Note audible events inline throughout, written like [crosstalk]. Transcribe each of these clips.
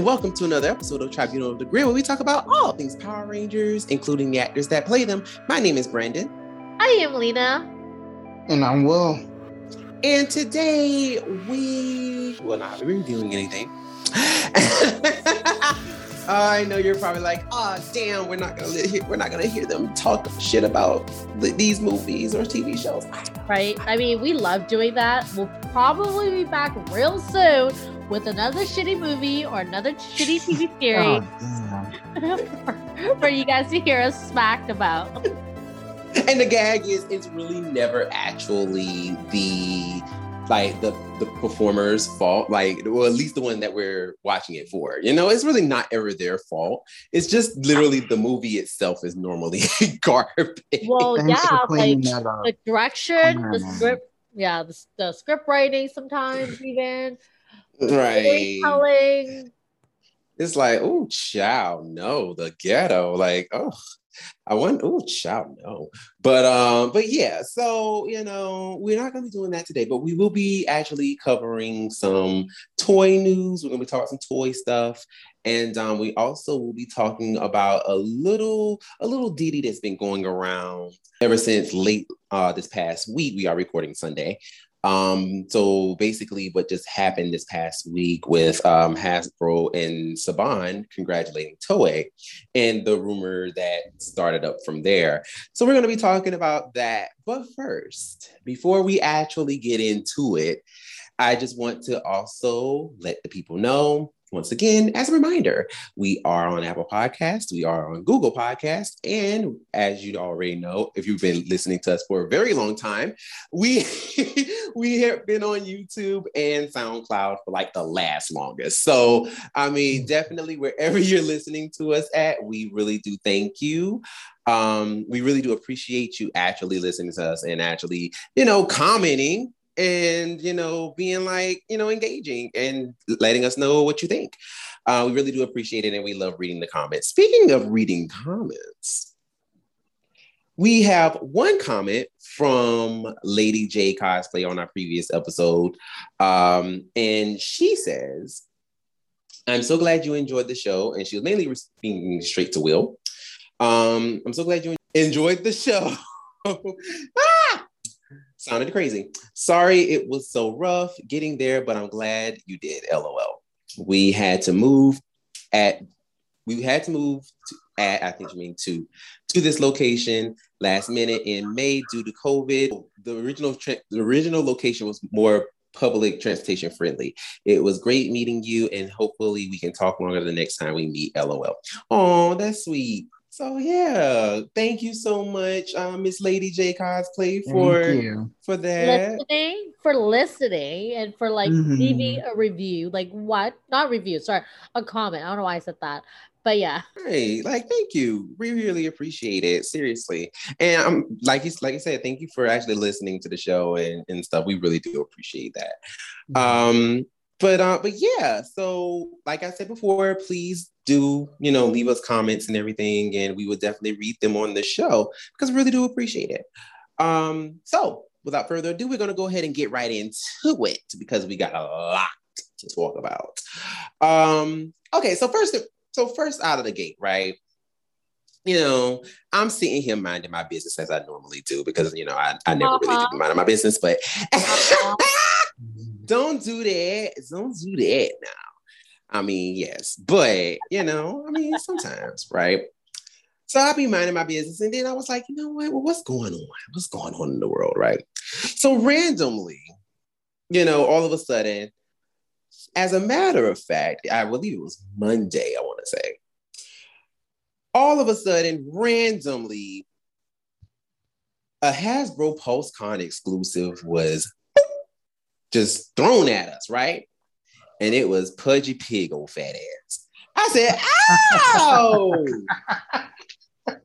and welcome to another episode of Tribunal of the Grid, where we talk about all things Power Rangers, including the actors that play them. My name is Brandon. I am Lena. And I'm Will. And today we will not be reviewing anything. [laughs] I know you're probably like, oh damn, we're not gonna hear, we're not gonna hear them talk shit about the, these movies or TV shows. Right? I mean, we love doing that. We'll probably be back real soon with another shitty movie or another shitty [laughs] TV series oh, [laughs] for, for you guys to hear us smacked about. And the gag is, it's really never actually the like the the performer's fault like well at least the one that we're watching it for. You know it's really not ever their fault. It's just literally the movie itself is normally [laughs] garbage. Well Thanks yeah like the direction the script yeah the, the script writing sometimes even right telling it's like oh chow no the ghetto like oh I want oh child no. But um, but yeah, so you know, we're not gonna be doing that today, but we will be actually covering some toy news. We're gonna be talking some toy stuff. And um, we also will be talking about a little a little ditty that's been going around ever since late uh, this past week. We are recording Sunday. Um, so basically, what just happened this past week with um, Hasbro and Saban congratulating Toei and the rumor that started up from there. So we're going to be talking about that. But first, before we actually get into it, I just want to also let the people know once again, as a reminder, we are on Apple Podcast, we are on Google Podcast, and as you already know, if you've been listening to us for a very long time, we [laughs] we have been on YouTube and SoundCloud for like the last longest. So, I mean, definitely wherever [laughs] you're listening to us at, we really do thank you. Um, we really do appreciate you actually listening to us and actually, you know, commenting and you know being like you know engaging and letting us know what you think. Uh, we really do appreciate it and we love reading the comments. Speaking of reading comments we have one comment from lady j cosplay on our previous episode. Um, and she says i'm so glad you enjoyed the show and she was mainly speaking straight to will. Um, i'm so glad you enjoyed the show! [laughs] [laughs] sounded crazy. Sorry it was so rough getting there, but I'm glad you did. LOL. We had to move at we had to move to, at I think you mean to to this location last minute in May due to COVID. The original tra- the original location was more public transportation friendly. It was great meeting you, and hopefully we can talk longer the next time we meet. LOL. Oh, that's sweet. So yeah, thank you so much, um, Miss Lady J Cosplay for for that. Listening, for listening and for like mm-hmm. leaving a review. Like what? Not review, sorry, a comment. I don't know why I said that. But yeah. Hey, like thank you. We really appreciate it. Seriously. And I'm um, like you like I said, thank you for actually listening to the show and, and stuff. We really do appreciate that. Mm-hmm. Um but uh, but yeah, so like I said before, please do you know leave us comments and everything, and we will definitely read them on the show because we really do appreciate it. Um, so without further ado, we're gonna go ahead and get right into it because we got a lot to talk about. Um, okay, so first, so first out of the gate, right? you know, I'm sitting here minding my business as I normally do because you know I, I never uh-huh. really do mind my business, but uh-huh. [laughs] don't do that. Don't do that now. I mean, yes, but you know, I mean, sometimes, right? So I'll be minding my business. And then I was like, you know what? Well, what's going on? What's going on in the world, right? So randomly, you know, all of a sudden, as a matter of fact, I believe it was Monday, I want to say. All of a sudden, randomly, a Hasbro PulseCon exclusive was just thrown at us, right? And it was Pudgy Pig, old fat ass. I said, "Ow!" [laughs] well,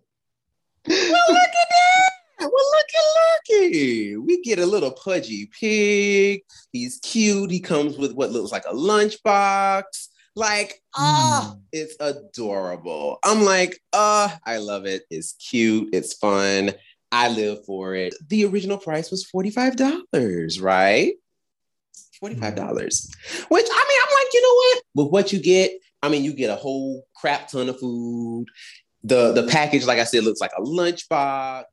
look at that. Well, looky, looky. We get a little pudgy pig. He's cute. He comes with what looks like a lunchbox. Like, ah, oh, mm. it's adorable. I'm like, ah, oh, I love it. It's cute. It's fun. I live for it. The original price was $45, right? $45. Mm-hmm. Which I mean, I'm like, you know what? With what you get, I mean, you get a whole crap ton of food. The the package, like I said, looks like a lunchbox.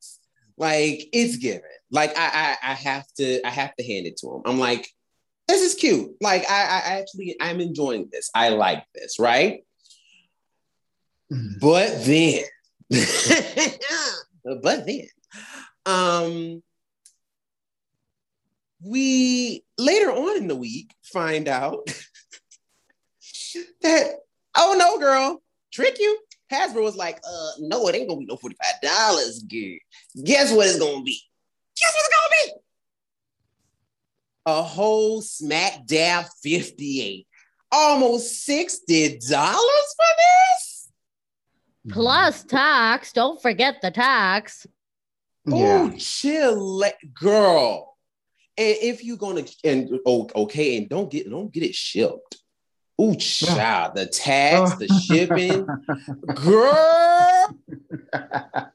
Like it's given. Like I, I I have to I have to hand it to him. I'm like, this is cute. Like I, I actually I'm enjoying this. I like this, right? Mm-hmm. But then, [laughs] but then, um, we later on in the week find out [laughs] that oh no, girl, trick you. Hasbro was like, uh, no, it ain't gonna be no $45 gear. Guess what it's gonna be? Guess what it's gonna be? A whole smack dab 58. Almost $60 for this? Plus tax. Don't forget the tax. Yeah. Oh, chill, girl. And if you're gonna and oh, okay, and don't get don't get it shipped. Ooh, child, [sighs] the tax, the [laughs] shipping, girl. [laughs]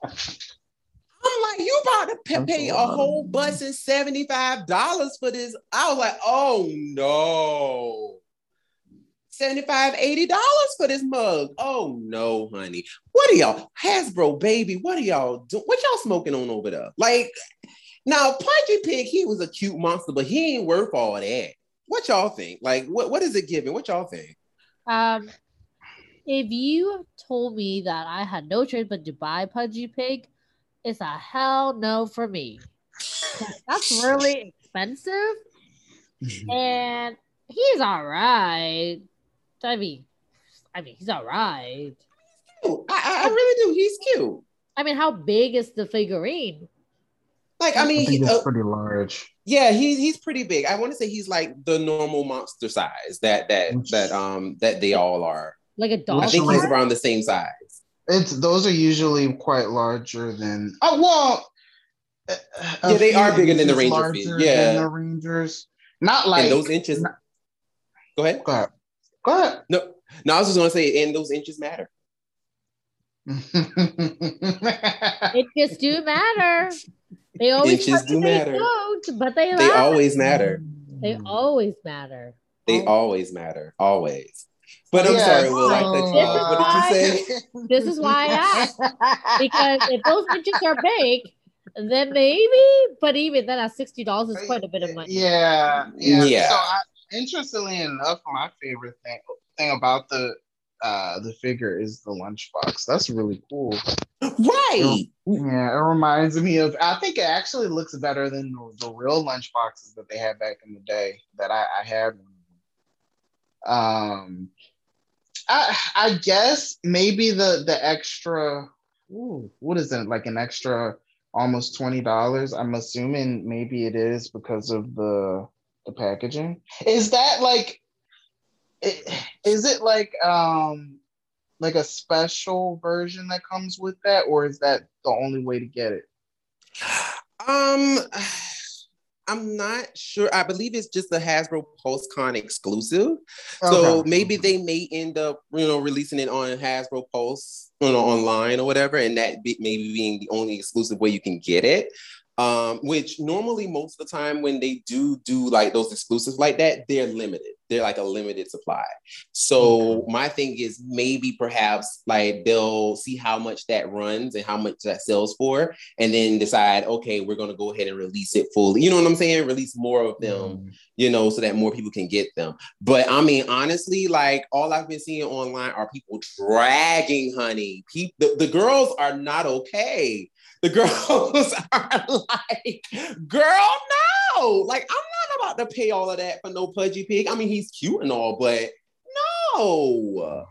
I'm like, you about to pay, pay a, a whole bus and $75 for this. I was like, oh no. $75, $80 for this mug. Oh no, honey. What are y'all? Hasbro, baby, what are y'all doing? What y'all smoking on over there? Like, now Pudgy Pig, he was a cute monster, but he ain't worth all that. What y'all think? Like, what, what is it giving? What y'all think? Um, if you told me that I had no choice but to buy Pudgy Pig, it's a hell no for me. That's really expensive. [laughs] And he's all right. I mean, I mean, he's all right. I, I, really do. He's cute. I mean, how big is the figurine? Like, I mean, I think uh, pretty large. Yeah, he's he's pretty big. I want to say he's like the normal monster size that that that um that they all are. Like a dog. I think he's around the same size. It's those are usually quite larger than oh well. Yeah, they are bigger than the Rangers. Yeah, the Rangers. Not like and those inches. Not, go ahead. Go ahead. Go ahead. No, no, I was just gonna say, and those inches matter. [laughs] it just do matter. [laughs] They always inches do matter, but they they mm. always matter. They always matter. They always matter. Always. But I'm sorry, Will. I cut you off. Uh, what did you say? [laughs] This is why I asked. [laughs] because if those inches are big, then maybe. But even then, at sixty dollars is quite a bit of money. Yeah, yeah. yeah. So, I, interestingly enough, my favorite thing thing about the uh the figure is the lunchbox. That's really cool. Right. Yeah, it reminds me of. I think it actually looks better than the, the real lunchboxes that they had back in the day that I, I had. Um, I I guess maybe the the extra. Ooh, what is it like an extra almost twenty dollars? I'm assuming maybe it is because of the the packaging. Is that like? Is it like um like a special version that comes with that, or is that the only way to get it? Um. I'm not sure. I believe it's just a Hasbro PulseCon exclusive. Okay. So maybe they may end up, you know, releasing it on Hasbro Pulse, you know, online or whatever, and that be, maybe being the only exclusive way you can get it um, which normally most of the time when they do do like those exclusives like that, they're limited. They're like a limited supply. So mm-hmm. my thing is maybe perhaps like they'll see how much that runs and how much that sells for, and then decide, okay, we're gonna go ahead and release it fully. You know what I'm saying? Release more of them, mm-hmm. you know, so that more people can get them. But I mean, honestly, like all I've been seeing online are people dragging honey. People, the, the girls are not okay the girls [laughs] are like, girl, no. Like, I'm not about to pay all of that for no pudgy pig. I mean, he's cute and all, but no.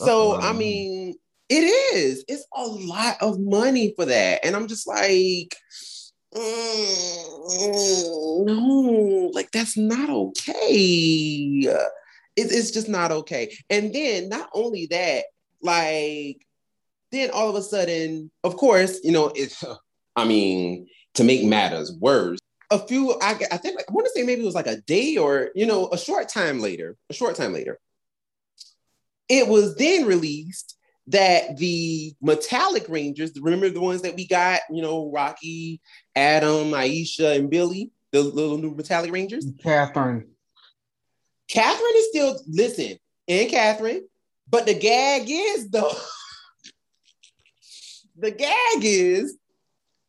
So, I mean, it is. It's a lot of money for that. And I'm just like, mm, no, like, that's not okay. It, it's just not okay. And then, not only that, like, then all of a sudden, of course, you know, it's, [laughs] I mean, to make matters worse, a few, I, I think, I want to say maybe it was like a day or, you know, a short time later, a short time later, it was then released that the metallic rangers, remember the ones that we got, you know, Rocky, Adam, Aisha, and Billy, the little new metallic rangers? Catherine. Catherine is still, listen, and Catherine, But the gag is though, [laughs] the gag is,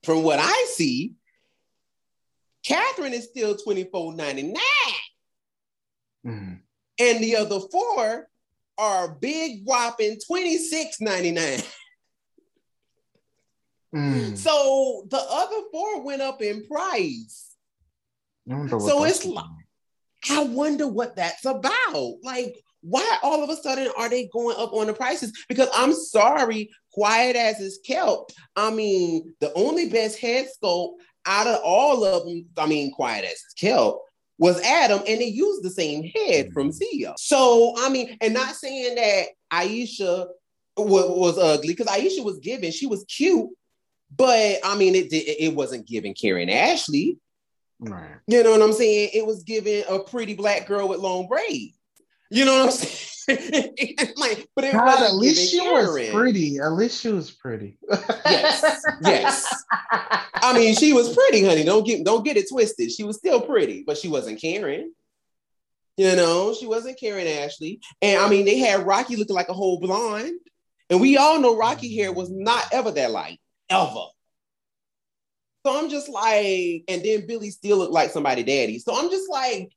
from what I see, Catherine is still $24.99. Mm. And the other four are big whopping $26.99. Mm. So the other four went up in price. So it's like, I wonder what that's about. Like, why all of a sudden are they going up on the prices? Because I'm sorry, quiet as is kept. I mean, the only best head sculpt out of all of them, I mean, quiet as it's kept, was Adam, and they used the same head from mm-hmm. Zeo. So, I mean, and not saying that Aisha was, was ugly, because Aisha was given, she was cute, but I mean, it, it, it wasn't given Karan Ashley. Right. You know what I'm saying? It was given a pretty black girl with long braids. You know what I'm saying? [laughs] like, but it God, at least she was pretty. At least she was [laughs] pretty. yes, yes. I mean, she was pretty, honey. Don't get don't get it twisted. She was still pretty, but she wasn't Karan. You know, she wasn't Karan Ashley. And I mean, they had Rocky looking like a whole blonde. And we all know Rocky hair was not ever that light, ever. So I'm just like, and then Billy still looked like somebody daddy. So I'm just like,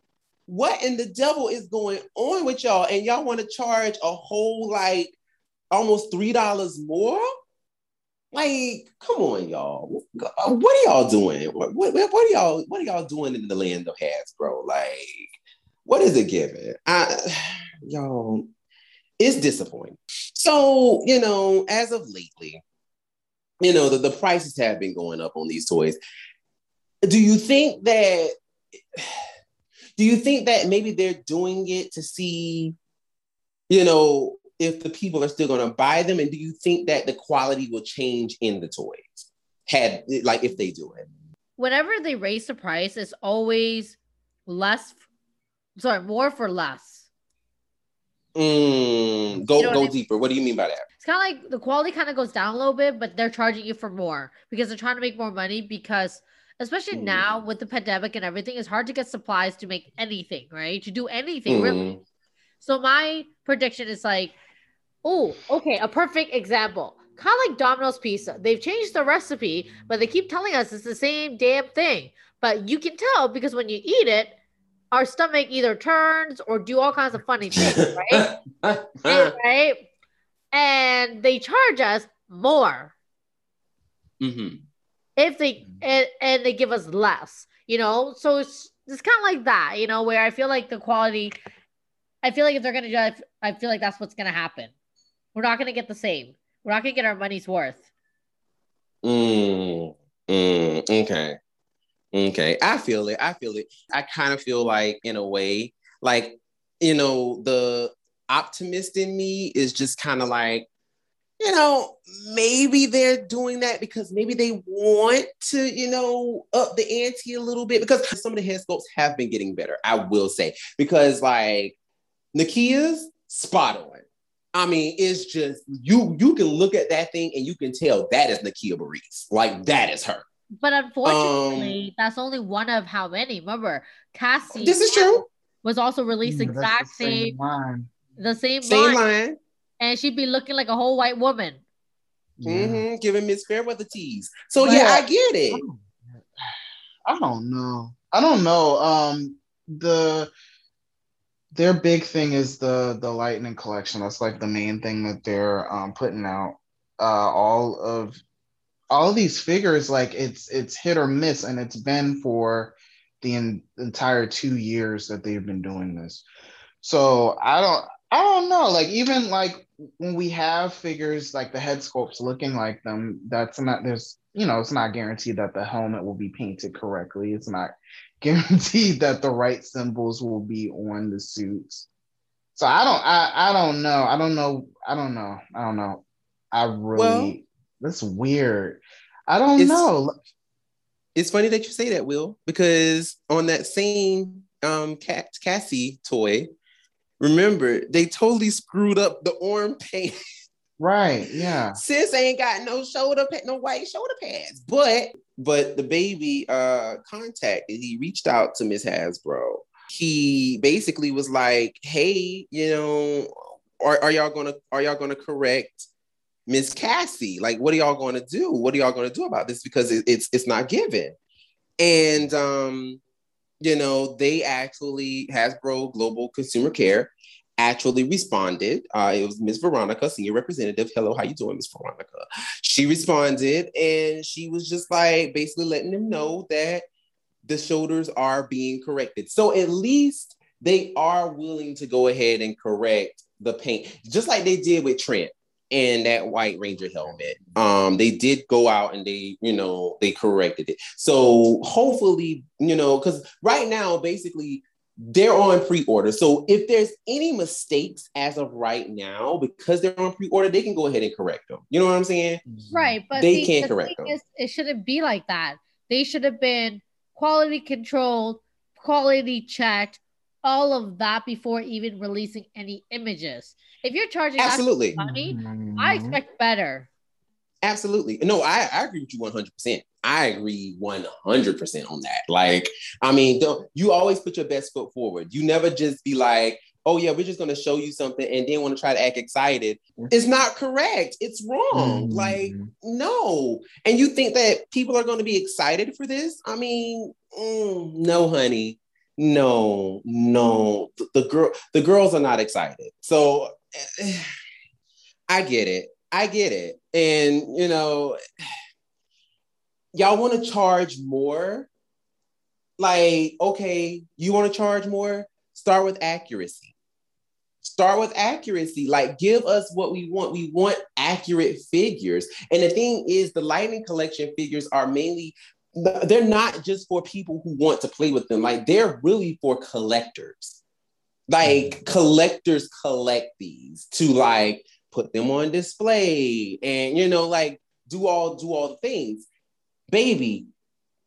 what in the devil is going on with y'all? And y'all want to charge a whole like almost three dollars more? Like, come on, y'all. What are y'all doing? What, what, what are y'all what are y'all doing in the land of Hasbro? Like, what is it giving? I [sighs] y'all, it's disappointing. So, you know, as of lately, you know, the, the prices have been going up on these toys. Do you think that do you think that maybe they're doing it to see, you know, if the people are still going to buy them? And do you think that the quality will change in the toys? Had like if they do it. Whenever they raise the price, it's always less, sorry, more for less. Mm, go you know go I mean? deeper. What do you mean by that? It's kind of like the quality kind of goes down a little bit, but they're charging you for more because they're trying to make more money because especially mm. now with the pandemic and everything, it's hard to get supplies to make anything, right? To do anything mm. really. So my prediction is like, oh, okay, a perfect example. Kind of like Domino's pizza. They've changed the recipe, but they keep telling us it's the same damn thing. But you can tell because when you eat it, our stomach either turns or do all kinds of funny things, [laughs] right? and, right? And they charge us more. Mm-hmm if they mm-hmm. and, and they give us less you know? So it's it's kind of like that you know where i feel like the quality i feel like if they're gonna do i feel like that's what's gonna happen. We're not gonna get the same. We're not gonna get our money's worth. Mm, mm, okay. Okay. I feel it. I feel it. I kind of feel like in a way like you know the optimist in me is just kind of like you know, maybe they're doing that because maybe they want to, you know, up the ante a little bit because some of the head sculpts have been getting better, I will say. Because like Nakia's spot on. I mean, it's just you you can look at that thing and you can tell that is Nakia Burrise. Like that is her. But unfortunately, um, that's only one of how many. Remember, Cassie This is true. Was also released exact the same, same line. The same, same line. line and she'd be looking like a whole white woman. Mm-hmm. Giving Miss Fairweather tease. So but, yeah, I get it. I don't know. I don't know. Um, the their big thing is the the lightning collection. That's like the main thing that they're um, putting out. Uh, all of all of these figures, like it's it's hit or miss, and it's been for the in, entire two years that they've been doing this. So I don't I don't know. Like even like when we have figures like the head sculpts looking like them, that's not there's you know it's not guaranteed that the helmet will be painted correctly. It's not [laughs] guaranteed that the right symbols will be on the suits. So I don't I I don't know. I don't know. I don't know. I don't know. I really well, that's weird. I don't it's, know. It's funny that you say that, Will, because on that same um Cassie toy, Remember, they totally screwed up the arm paint. [laughs] Right. Yeah. Sis ain't got no shoulder pad, no white shoulder pads. But but the baby uh contact, he reached out to Miss Hasbro. He basically was like, hey, you know, are, are y'all gonna are y'all gonna correct Miss Cassie? Like, what are y'all gonna do? What are y'all gonna do about this? Because it, it's it's not given. And um, you know, they actually Hasbro Global Consumer Care actually responded. Uh, it was Miss Veronica, senior representative. Hello, how you doing, Miss Veronica? She responded, and she was just like basically letting them know that the shoulders are being corrected. So at least they are willing to go ahead and correct the paint, just like they did with Trent and that white ranger helmet um they did go out and they you know they corrected it so hopefully you know because right now basically they're on pre-order. So if there's any mistakes as of right now, because they're on pre-order, they can go ahead and correct them. You know what I'm saying? Right, but they can't the correct them. Is, it shouldn't be like that. They should have been quality controlled, quality checked, all of that before even releasing any images. If you're charging absolutely money, mm-hmm. I expect better. Absolutely. No, I, I agree with you 100%. I agree 100% on that. Like, I mean, don't you always put your best foot forward. You never just be like, oh, yeah, we're just going to show you something and then want to try to act excited. It's not correct. It's wrong. Mm. Like, no. And you think that people are going to be excited for this? I mean, mm, no, honey. No, no. The, the girl, the girls are not excited. So [sighs] I get it. I get it. And, you know, y'all want to charge more. Like, okay, you want to charge more? Start with accuracy. Start with accuracy. Like, give us what we want. We want accurate figures. And the thing is, the Lightning Collection figures are mainly they're not just for people who want to play with them like they're really for collectors like collectors collect these to like put them on display and you know like do all do all the things. Baby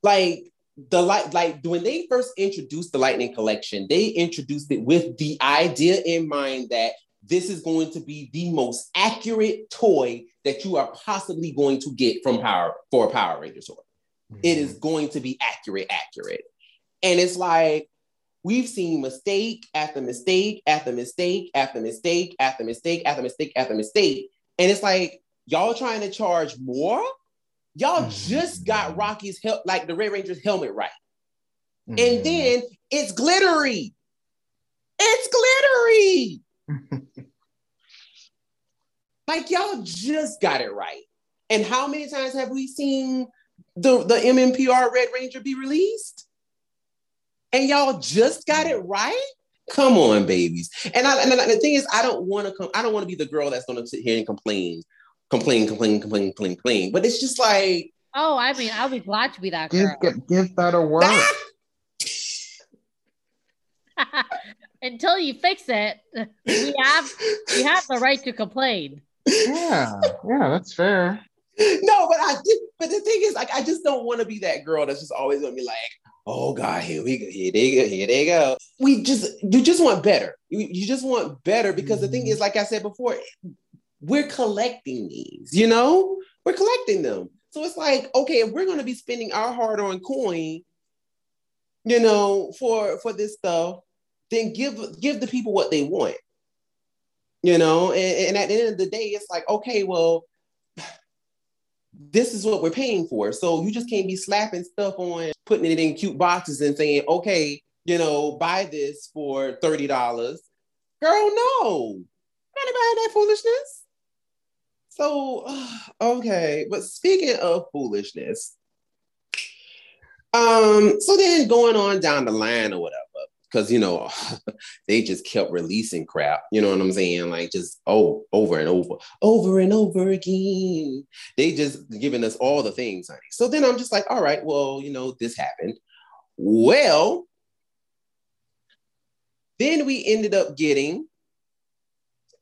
like the light like when they first introduced the lightning collection they introduced it with the idea in mind that this is going to be the most accurate toy that you are possibly going to get from power for a power ranger toy mm-hmm. it is going to be accurate accurate. And it's like We've seen mistake after mistake after mistake after mistake after mistake after mistake after mistake. And it's like, y'all trying to charge more? Y'all mm-hmm. just got Rocky's help, like the Red Ranger's helmet right. Mm-hmm. And then it's glittery. It's glittery. [laughs] like y'all just got it right. And how many times have we seen the, the MMPR Red Ranger be released? And y'all just got it right? Come on, babies. And, I, and the thing is, I don't want to come. I don't want to be the girl that's going to sit here and complain, complain, complain, complain, complain, complain. But it's just like, oh, I mean, I'll be glad to be that girl. Give, give that a word. [laughs] [laughs] Until you fix it, we have we have the right to complain. Yeah, yeah, that's fair. No, but I did. But the thing is, like, I just don't want to be that girl that's just always gonna be like, oh god here we go here they go here they go we just you just want better you, you just want better because mm-hmm. the thing is mm-hmm. like i said before we're collecting these you know we're collecting them so it's like okay if we're going to be spending our hard-earned coin you know for for this stuff then give give the people what they want you know and, and at the end of the day it's like okay well this is what we're paying for. So you just can't be slapping stuff on, putting it in cute boxes and saying, okay, you know, buy this for $30. Girl, no. Not buying that foolishness. So, [sighs] okay. But speaking of foolishness, um, so then going on down the line or whatever, because you know [laughs] they just kept releasing crap you know what i'm saying? Like just oh over and over over and over again. They just giving us all the things honey. So then i'm just like all right well you know this happened. Well then we ended up getting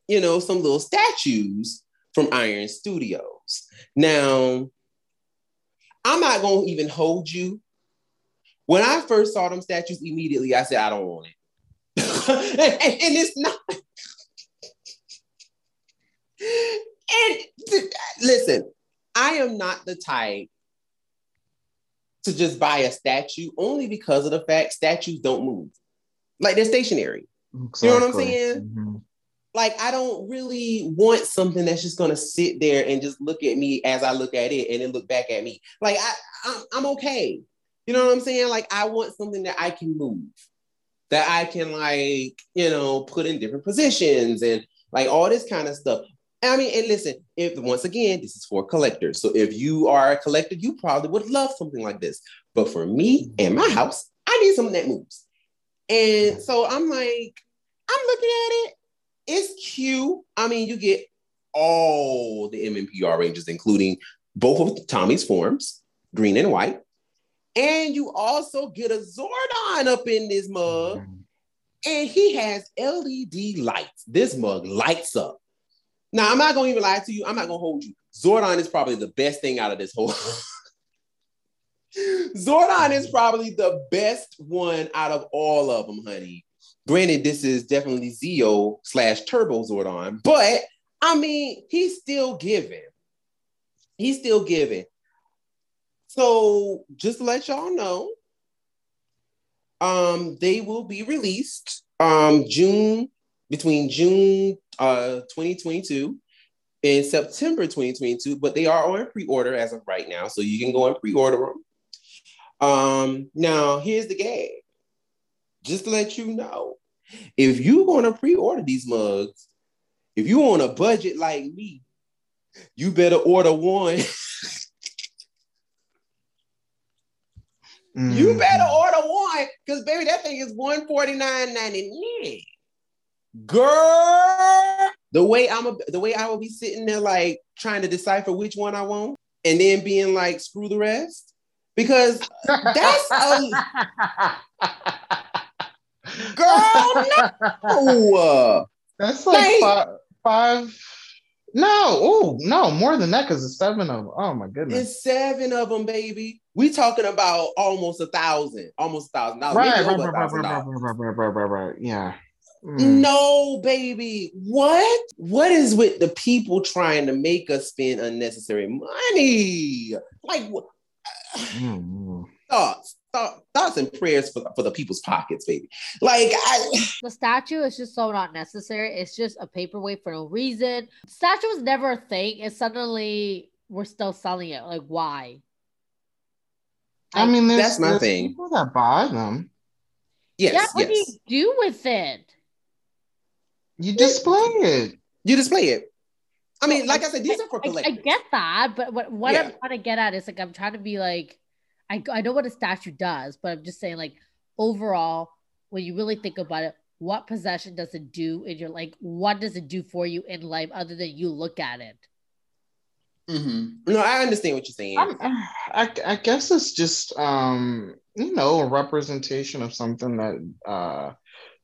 you know some little statues from iron studios. Now i'm not going to even hold you when I first saw them statues, immediately I said, I don't want it. [laughs] and, and, and, it's not. and listen, I am not the type to just buy a statue only because of the fact statues don't move. Like they're stationary. Exactly. You know what I'm saying? Mm-hmm. like I don't really want something that's just gonna sit there and just look at me as I look at it and then look back at me. Like I, I'm, I'm okay. You know what I'm saying? Like I want something that I can move, that I can like, you know, put in different positions and like all this kind of stuff. I mean, and listen, if once again, this is for collectors. So if you are a collector, you probably would love something like this. But for me and my house, I need something that moves. And so I'm like, I'm looking at it it's cute. I mean, you get all the MMPR ranges, including both of Tommy's forms, green and white. And you also get a Zordon up in this mug. And he has LED lights. This mug lights up. Now, I'm not going to even lie to you. I'm not going to hold you. Zordon is probably the best thing out of this whole. [laughs] Zordon is probably the best one out of all of them, honey. Granted, this is definitely Zeo slash Turbo Zordon, but I mean, he's still giving. He's still giving. So just to let y'all know, um, they will be released um June between June uh 2022 and September 2022, but they are on pre-order as of right now, so you can go and pre-order them. Um, now here's the gag. Just to let you know, if you're going to pre-order these mugs, if you on a budget like me, you better order one. [laughs] mm. You better order one because baby, that thing is $149.99. Girl, the way I'm a, the way I will be sitting there like trying to decipher which one I want and then being like screw the rest because that's a [laughs] Girl, no. That's like, like five, five. No, oh no, more than that because it's seven of them. Oh my goodness, it's seven of them, baby. We talking about almost a thousand, almost a thousand dollars. Right, right, right, right, right, right, right, right, right, right, yeah. Mm. No, baby. What? What is with the people trying to make us spend unnecessary money? Like, what? Mm. Thoughts thought, thoughts and prayers for, for the people's pockets, baby. Like I, the statue is just so not necessary. It's just a paperweight for no reason. Statue was never a thing, and suddenly we're still selling it. Like why? I mean, that's my thing. People that buy them. Yes. Yeah. What yes. do you do with it? You display it. You display it. I mean, like I, I said, these I, are for collectors. I, I, get that, but what, what yeah. I'm trying to get at is like I'm trying to be like I, I know what a statue does, but I'm just saying, like, overall, when you really think about it, what possession does it do in your like what does it do for you in life other than you look at it mm-hmm. no i understand what you're saying I, I guess it's just um you know a representation of something that uh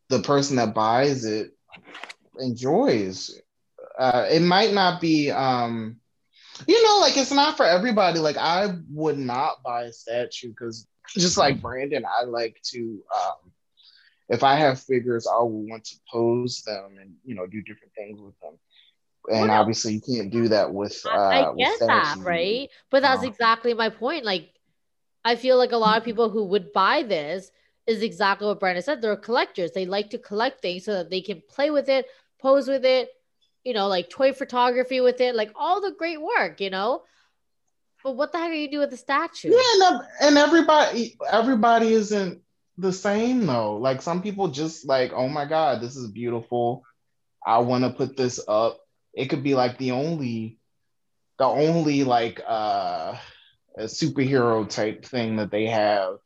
the person that buys it enjoys uh it might not be um you know, like it's not for everybody. Like I would not buy a statue because just like Brandon, I like to um if I have figures, I will want to pose them and you know do different things with them. And well, obviously, you can't do that with. Uh, I get that, right? But that's uh, exactly my point. Like, I feel like a lot of people who would buy this is exactly what Brandon said. They're collectors. They like to collect things so that they can play with it, pose with it, you know, like toy photography with it, like all the great work, you know. But what the heck are you do with the statue? Yeah, and, and everybody, everybody isn't the same though. Like some people just like, oh my god, this is beautiful. I want to put this up. It could be like the only, the only like uh, a superhero type thing that they have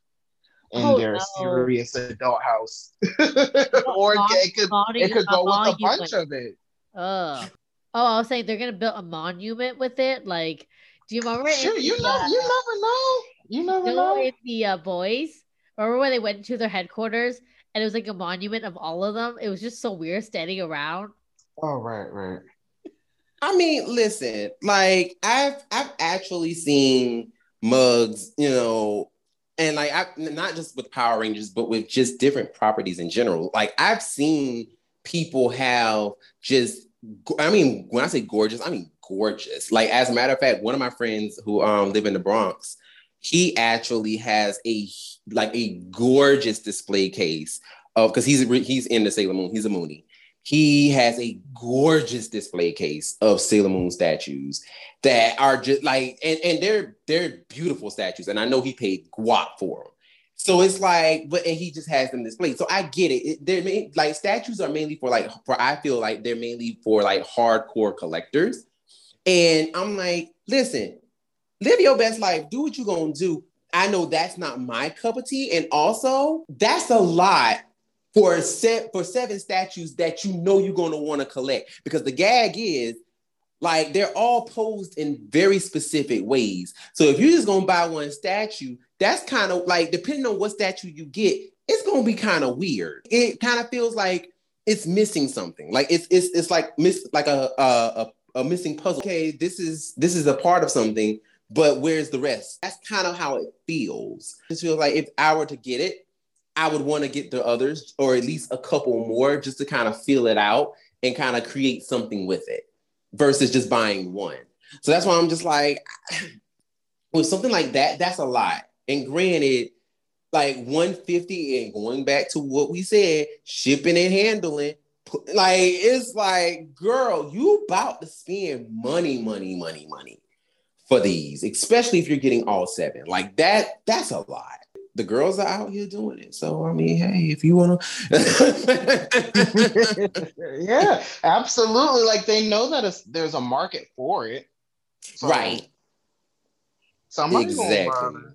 in oh, their no. serious adult house, [laughs] [laughs] or it could, it could go with a bunch of it. Oh, oh, I was saying they're gonna build a monument with it. Like, do you remember? Sure, you the, know, uh, you never know. You never know. In the uh, boys, remember when they went to their headquarters and it was like a monument of all of them? It was just so weird standing around. Oh right, right. I mean, listen, like I've I've actually seen mugs, you know, and like I not just with Power Rangers, but with just different properties in general. Like I've seen people have just I mean, when I say gorgeous, I mean gorgeous. Like as a matter of fact, one of my friends who um live in the Bronx, he actually has a like a gorgeous display case of because he's he's in the Sailor Moon, he's a Moonie. He has a gorgeous display case of Sailor Moon statues that are just like, and, and they're they're beautiful statues. And I know he paid guap for them. So it's like, but and he just has them displayed. So I get it. it they're main, like statues are mainly for like for I feel like they're mainly for like hardcore collectors. And I'm like, listen, live your best life. Do what you're gonna do. I know that's not my cup of tea. And also, that's a lot for set for seven statues that you know you're going to want to collect because the gag is like they're all posed in very specific ways. So if you're just going to buy one statue, that's kind of like depending on what statue you get, it's going to be kind of weird. It kind of feels like it's missing something. Like it's it's it's like miss like a a, a, a missing puzzle. Okay, this is this is a part of something, but where's the rest? That's kind of how it feels. It feels like if I were to get it, I would want to get the others or at least a couple more just to kind of feel it out and kind of create something with it versus just buying one. So that's why I'm just like, [sighs] with something like that, that's a lot. And granted, like 150 and going back to what we said, shipping and handling, like it's like, girl, you about to spend money, money, money, money for these, especially if you're getting all seven. Like that, that's a lot. The girls are out here doing it. So I mean, hey, if you want to, [laughs] yeah, absolutely. Like they know that there's a market for it, so right? Somebody exactly. Gonna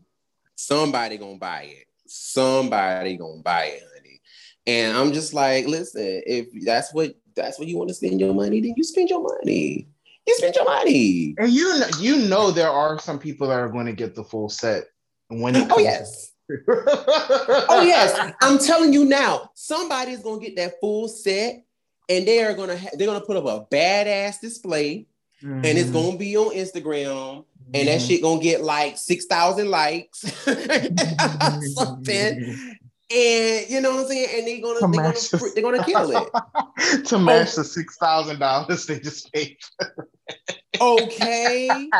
Somebody gonna buy it. Somebody gonna buy it, honey. And I'm just like, listen, if that's what that's what you want to spend your money, then you spend your money you spend your money. And you know, you know there are some people that are going to get the full set when it Oh yes. Oh yes. I'm telling you now, somebody's gonna get that full set and they are gonna ha- they're gonna put up a badass display mm-hmm. and it's gonna be on Instagram and that mm-hmm. shit gonna get like 6,000 likes [laughs] something and you know what I'm saying? And they're gonna, they're gonna, they're gonna kill it. [laughs] to match oh. the six thousand dollars they just paid. okay. [laughs]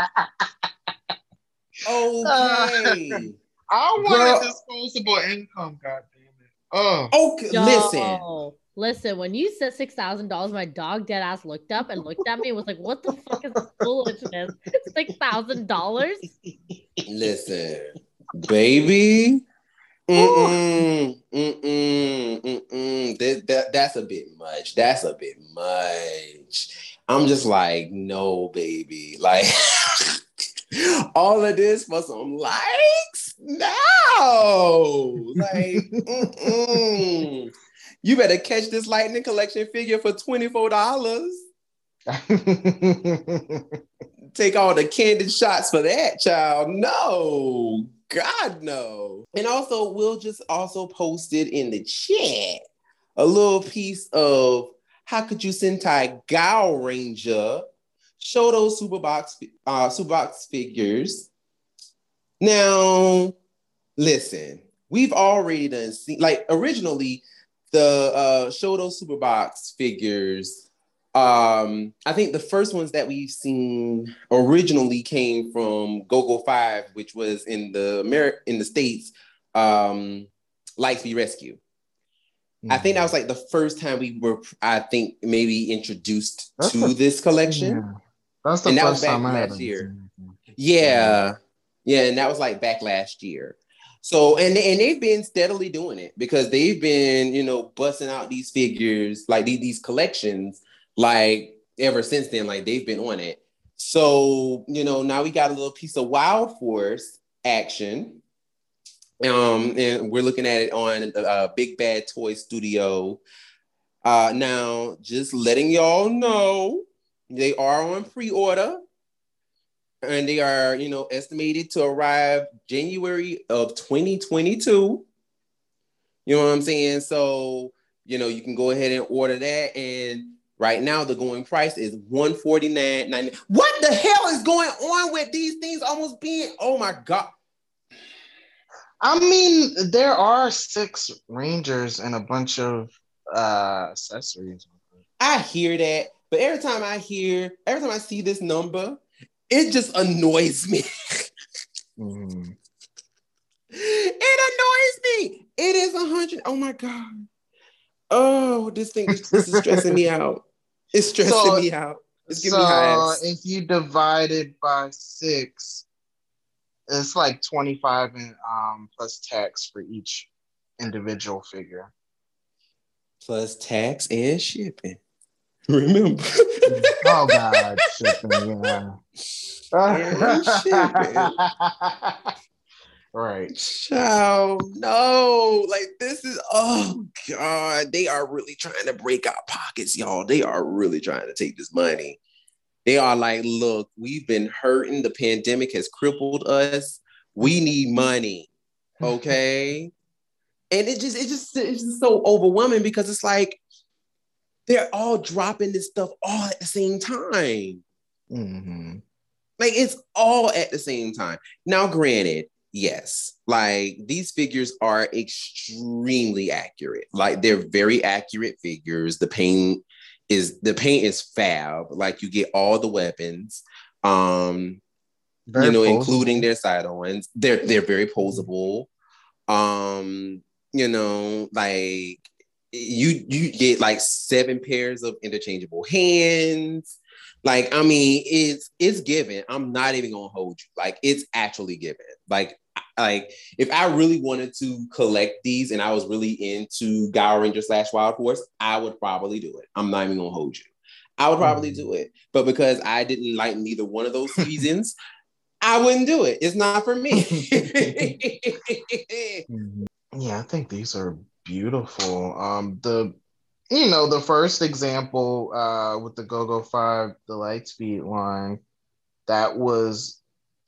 okay. I want Girl. a disposable income, god damn it. Oh. Okay, Yo, listen. Listen, when you said six thousand dollars, my dog dead ass looked up and looked at me and was like, "What the fuck is this foolishness? Six thousand dollars?" Listen, baby, Mm-mm, mm-mm, mm-mm. That, that, that's a bit much. That's a bit much. I'm just like, no, baby. Like, [laughs] all of this for some likes? No. Like, [laughs] you better catch this lightning collection figure for $24. Take all the candid shots for that, child. No. God no. And also, we'll just also post it in the chat a little piece of how could you Sentai Gaoranger show those Superbox uh Superbox figures. Now, listen, we've already done seen like originally the uh Shodo Superbox figures um, I think the first ones that we've seen originally came from GoGo Five, which was in the Amer- in the states, um, Lightspeed Rescue. I think that was like the first time we were, I think, maybe introduced That's to a, this collection. Yeah. That's the and first that was back last year. Yeah, yeah, and that was like back last year. So and and they've been steadily doing it because they've been you know busting out these figures like these, these collections like ever since then, like they've been on it. So, you know, now we got a little piece of Wild Force action. Um, and we're looking at it on uh, Big Bad Toy Studio. Uh, now, just letting y'all know, they are on pre-order, and they are, you know, estimated to arrive January of 2022. You know what I'm saying? So, you know, you can go ahead and order that, and Right now, the going price is one forty nine ninety. What the hell is going on with these things almost being? Oh my god! I mean, there are six Rangers and a bunch of uh accessories. I hear that, but every time I hear, every time I see this number, it just annoys me. [laughs] mm. It annoys me. It is a hundred. Oh my god. Oh, this thing is, this is stressing me [laughs] out. It's stressing so, me out. It's giving so me hives. if you divide it by six, it's like 25 and um plus tax for each individual figure. Plus tax and shipping. Remember. [laughs] oh God, shipping, yeah. [laughs] shipping. [laughs] Right. Child, no. Like this is oh God. They are really trying to break our pockets, y'all. They are really trying to take this money. They are like, look, we've been hurting. The pandemic has crippled us. We need money. Okay. and it just, it just, it's just so overwhelming because it's like they're all dropping this stuff all at the same time. Mm-hmm. Like it's all at the same time. Now, granted, yes, like these figures are extremely accurate. Like they're very accurate figures. The paint is the paint is fab. Like you get all the weapons. Um, very you know, posable. including their side ons. They're they're very posable. Um, you know, like you you get like seven pairs of interchangeable hands. Like, I mean, it's it's given. I'm not even gonna hold you. Like, it's actually given. Like, like if I really wanted to collect these and I was really into Gaoranger slash Wild Force, I would probably do it. I'm not even gonna hold you. I would probably mm. do it. But because I didn't like neither one of those [laughs] seasons, I wouldn't do it. It's not for me. [laughs] [laughs] yeah, I think these are beautiful. Um the you know, the first example uh with the GoGo 5, the Lightspeed line, that was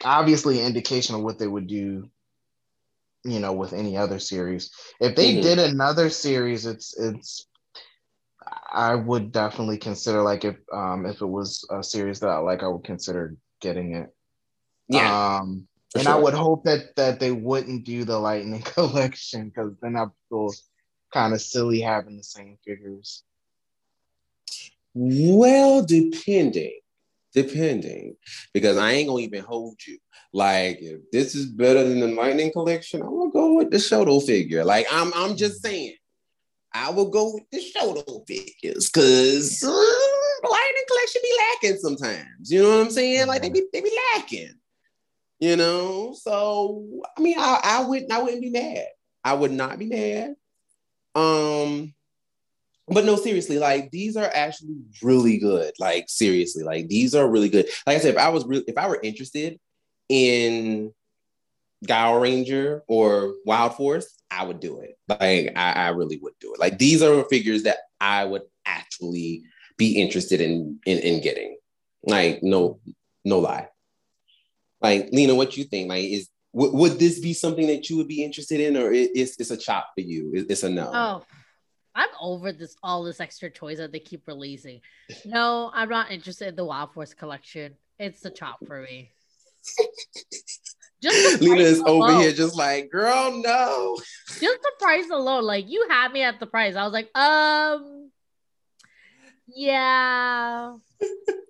obviously an indication of what they would do you know with any other series if they mm-hmm. did another series it's it's i would definitely consider like if um if it was a series that i like i would consider getting it yeah um and sure. i would hope that that they wouldn't do the lightning [laughs] collection because then i feel kind of silly having the same figures well depending depending, because I ain't gonna even hold you. Like, if this is better than the Lightning Collection, I'm gonna go with the Shodo figure. Like, I'm I'm just saying, I will go with the Shodo figures because uh, Lightning Collection be lacking sometimes. You know what I'm saying? Like they be they be lacking. You know, so I mean, I, I wouldn't I wouldn't be mad. I would not be mad. Um, but no, seriously, like these are actually really good. Like seriously, like these are really good. Like I said, if I was really, if I were interested in Gaoranger or Wild Force, I would do it. Like I, I really would do it. Like these are figures that I would actually be interested in in, in getting. Like no, no lie. Like Lena, what you think? Like is w- would this be something that you would be interested in, or it's it's a chop for you? It's a no. Oh I'm over this all this extra toys that they keep releasing. No, I'm not interested in the Wild Force collection. It's a chop for me. Just Lena is alone. over here just like, girl, no. Just the price alone. Like you had me at the price. I was like, um, yeah. [laughs]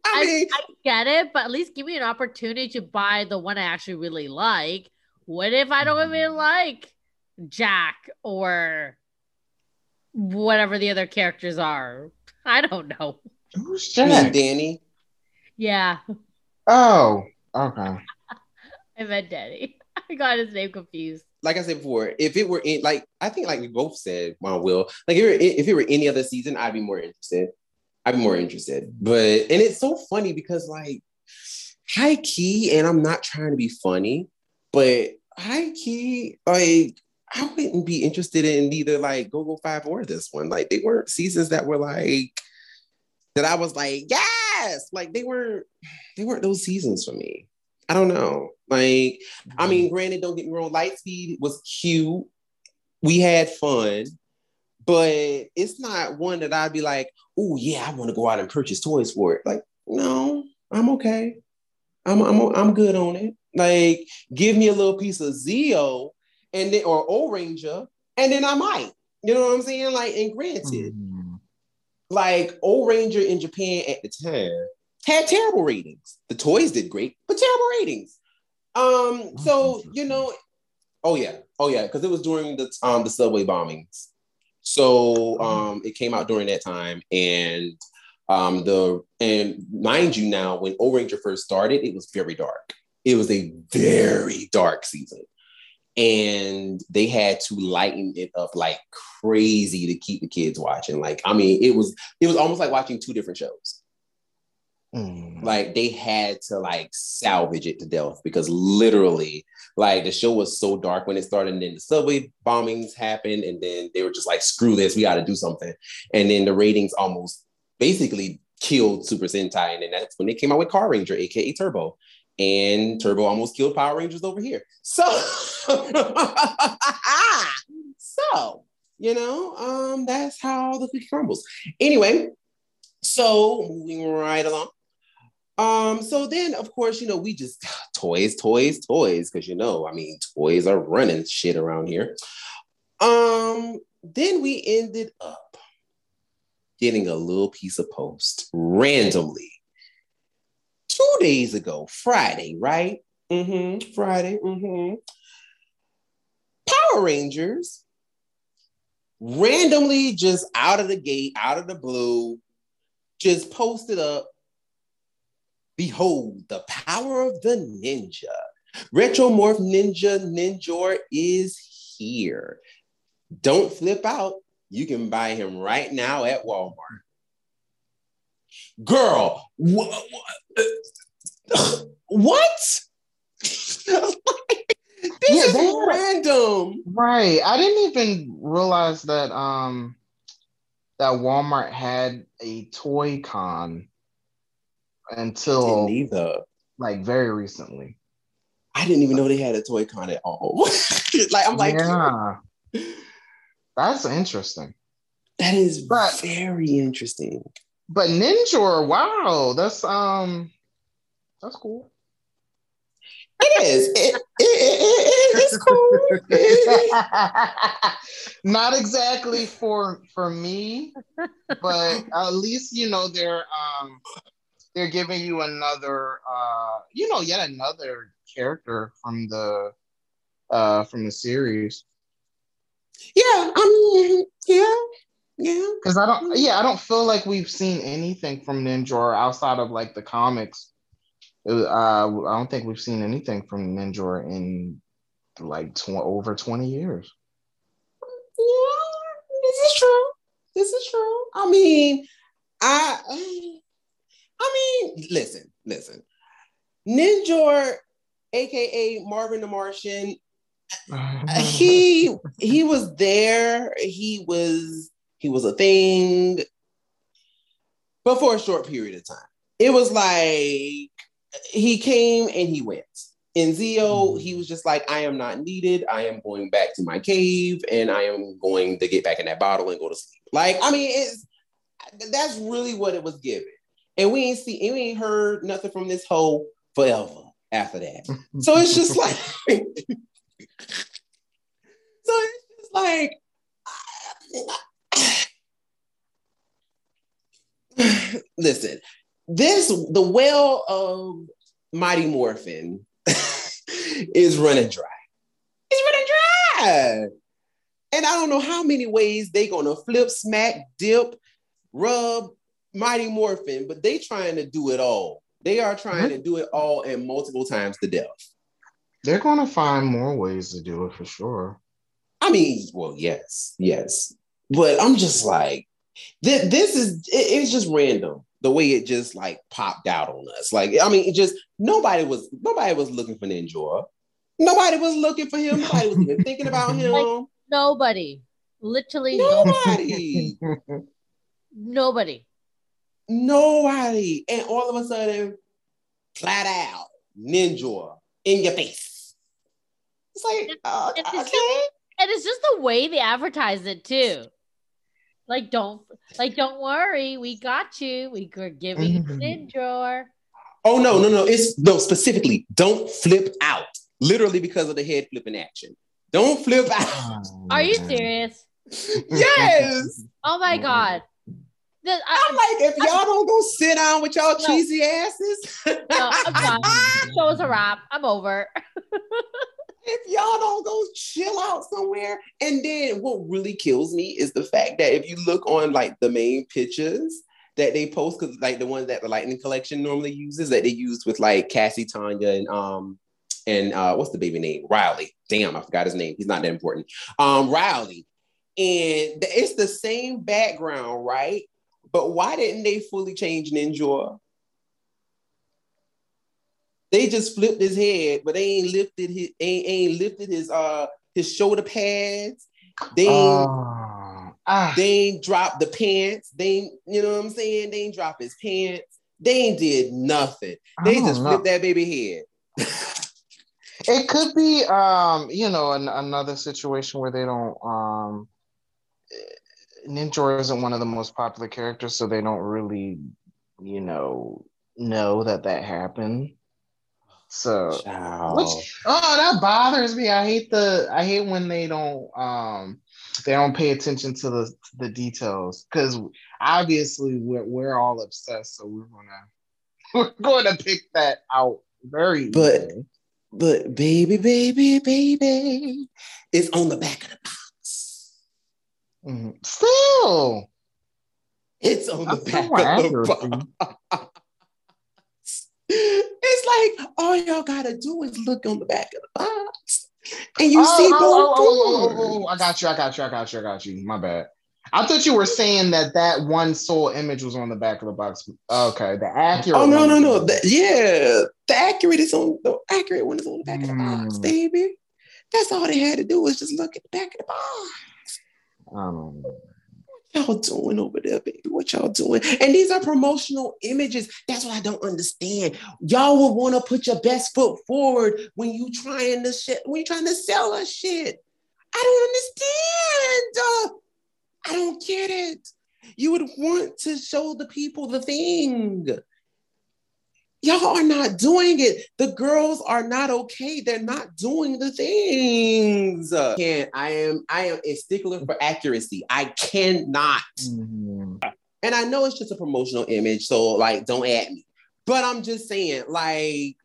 I, mean, I, I get it, but at least give me an opportunity to buy the one I actually really like. What if I don't even mm. like Jack or whatever the other characters are. I don't know. Who's that? Danny. Yeah. Oh, okay. [laughs] I meant Danny. [laughs] I got his name confused. Like I said before, if it were in like I think like we both said, well, Will, like if it, were, if it were any other season, I'd be more interested. I'd be more interested. But and it's so funny because like high key, and I'm not trying to be funny, but high key, like I wouldn't be interested in either like GoGo Five or this one. Like they weren't seasons that were like that I was like, yes, like they weren't they weren't those seasons for me. I don't know. Like, I mean, mm-hmm. granted, don't get me wrong, Lightspeed was cute. We had fun, but it's not one that I'd be like, oh yeah, I want to go out and purchase toys for it. Like, no, I'm okay. I'm I'm I'm good on it. Like, give me a little piece of Zeo and then or Ohranger, and then I might. You know what I'm saying? Like, and granted, mm-hmm. like Ohranger in Japan at the time had terrible ratings. The toys did great, but terrible ratings. Um, so you know, oh yeah, oh yeah, because it was during the um the subway bombings. So um, it came out during that time, and um, the and mind you, now when Ohranger first started, it was very dark. It was a very dark season, and they had to lighten it up like crazy to keep the kids watching. Like, I mean, it was it was almost like watching two different shows. Mm. Like they had to like salvage it to death because literally, like the show was so dark when it started, and then the subway bombings happened, and then they were just like, "Screw this, we got to do something." And then the ratings almost basically killed Super Sentai, and then that's when they came out with Carranger, aka Turbo, and Turbo almost killed Power Rangers over here. So, [laughs] so you know, um, that's how the cookie crumbles. Anyway, so moving right along. Um, so then of course, you know, we just [sighs] toys, toys, toys, because you know, I mean, toys are running shit around here. Um, then we ended up getting a little piece of post randomly two days ago, Friday, right? Mm-hmm. Friday. Mm-hmm. Power Rangers randomly just out of the gate, out of the blue, just posted up Behold, the power of the ninja. Retromorph Ninja Ninjor is here. Don't flip out. You can buy him right now at Walmart. Girl, wh- wh- [laughs] what? [laughs] this yeah, is random. Right. I didn't even realize that um that Walmart had a toy con until neither like very recently. I didn't even know they had a toy con at all. [laughs] like I'm like, yeah, that's interesting. That is but, very interesting. But Ninjor, wow, that's um, that's cool. It is. It, it, it, it's cool. [laughs] Not exactly for for me, but at least you know they're um they're giving you another uh you know yet another character from the uh from the series. Yeah um yeah yeah. Because i don't yeah i don't feel like we've seen anything from ninja or outside of like the comics. Uh i don't think we've seen anything from Ninjor in like tw- over 20 years. Yeah this is true. This is true. I mean i I mean, listen, listen. Ninjor, aka Marvin the Martian, [laughs] he he was there. He was he was a thing, but for a short period of time. It was like he came and he went. In Zeo, mm-hmm. he was just like, I am not needed. I am going back to my cave and I am going to get back in that bottle and go to sleep. Like, I mean, it's that's really what it was given. And we ain't see, and we ain't heard nothing from this hoe forever after that. [laughs] so it's just like, so it's just like, [sighs] listen, this the well of Mighty Morphin [laughs] is running dry. It's running dry. And I don't know how many ways they gonna flip, smack, dip, rub, Mighty Morphin, but they trying to do it all. They are trying mm-hmm. to do it all and multiple times to death. They're going to find more ways to do it for sure. I mean, well, yes, yes, but I'm just like, this, this is it, it's just random the way it just like popped out on us. Like, I mean, it just nobody was nobody was looking for Ninjor. Nobody was looking for him. Nobody was even thinking about [laughs] him. Like, nobody, literally nobody. nobody. [laughs] Nobody. And all of a sudden, flat out, Ninjor in your face. It's like, uh, it's okay. Just, and it's just the way they advertise it too. Like, don't like, don't worry, we got you. We are giving you mm-hmm. Ninjor. Oh no, no, no. It's no specifically, don't flip out. Literally because of the head flipping action. Don't flip out. Are you serious? [laughs] yes. Oh my [laughs] god. The, I, am like, if y'all I, don't go sit down with y'all no, cheesy asses. no, I'm done. Show us a wrap. I'm over. [laughs] if y'all don't go chill out somewhere. And then what really kills me is the fact that if you look on like the main pictures that they post, because like the ones that the Lightning Collection normally uses, that they used with like Cassie, Tanya, and um and uh what's the baby name? Riley. Damn, I forgot his name. He's not that important. Um, Riley. And it's the same background, right? But why didn't they fully change Ninjor? They just flipped his head, but they ain't lifted his ain't, ain't lifted his uh his shoulder pads. They ain't, uh, ah. they ain't dropped the pants. They ain't, you know what I'm saying? They ain't drop his pants. They ain't did nothing. They just know. flipped that baby head. it could be um, you know, an, another situation where they don't um Ninjor isn't one of the most popular characters, so they don't really, you know, know that that happened. So, which, oh, that bothers me. I hate the I hate when they don't um they don't pay attention to the the details because obviously we're we're all obsessed, so we're gonna [laughs] we're going to pick that out very but easily. but baby baby baby it's on the back of the box. Mm-hmm. Still, it's on the back of the box. It's like all y'all gotta do is look on the back of the box, and you oh, see oh, both oh, oh, oh, I got you. I got you. I got you. I got you. My bad. I thought you were saying that that one soul image was on the back of the box. Okay, the accurate. Oh no no no! The, yeah, the accurate is on the accurate one is on the back mm. of the box, hmm. baby. That's all they had to do was just look at the back of the box. Don't know y'all doing over there, baby? What y'all doing? And these are promotional images. That's what I don't understand. Y'all will want to put your best foot forward when you trying to shit, when you trying to sell us shit. I don't understand. Uh, I don't get it. You would want to show the people the thing y'all are not doing it. The girls are not okay. They're not doing the things. Can't. I am. I am a stickler for accuracy. I cannot. Mm-hmm. And I know it's just a promotional image, so like, don't add me. But I'm just saying, like,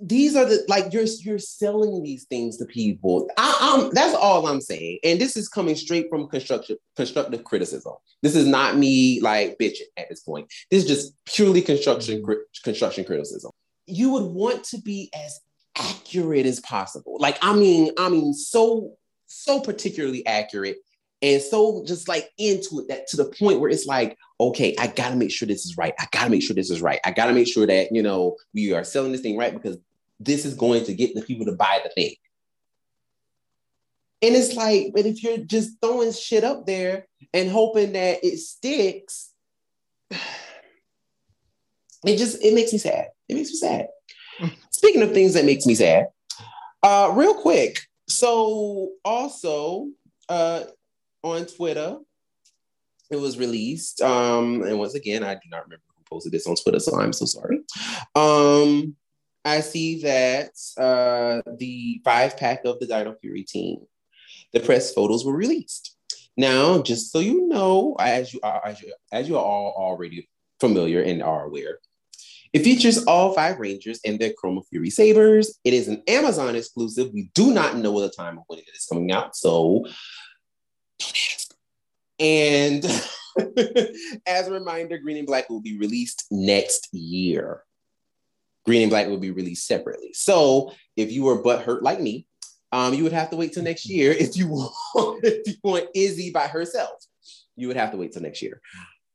these are the like you're you're selling these things to people. I, am that's all I'm saying. And this is coming straight from constructive constructive criticism. This is not me like bitching at this point. This is just purely construction mm-hmm. construction criticism. You would want to be as accurate as possible. Like I mean, I mean, so so particularly accurate and so just like into it that to the point where it's like okay i gotta make sure this is right. I gotta make sure this is right. I gotta make sure that you know we are selling this thing right because this is going to get the people to buy the thing. And it's like but if you're just throwing shit up there and hoping that it sticks [sighs] it just it makes me sad. It makes me sad. [laughs] Speaking of things that makes me sad uh real quick. So also uh on Twitter. It was released. Um, and once again, I do not remember who posted this on Twitter, so I'm so sorry. Um, I see that uh, the five pack of the Dino Fury team, the press photos were released. Now, just so you know, as you are as you, as you are all already familiar and are aware, it features all five Rangers and their Chroma Fury sabers. It is an Amazon exclusive. We do not know the time of when it is coming out, so and [laughs] as a reminder, Green and Black will be released next year. Green and Black will be released separately. So if you were butt hurt like me, um, you would have to wait till next year if you [laughs] want if you want Izzy by herself. You would have to wait till next year.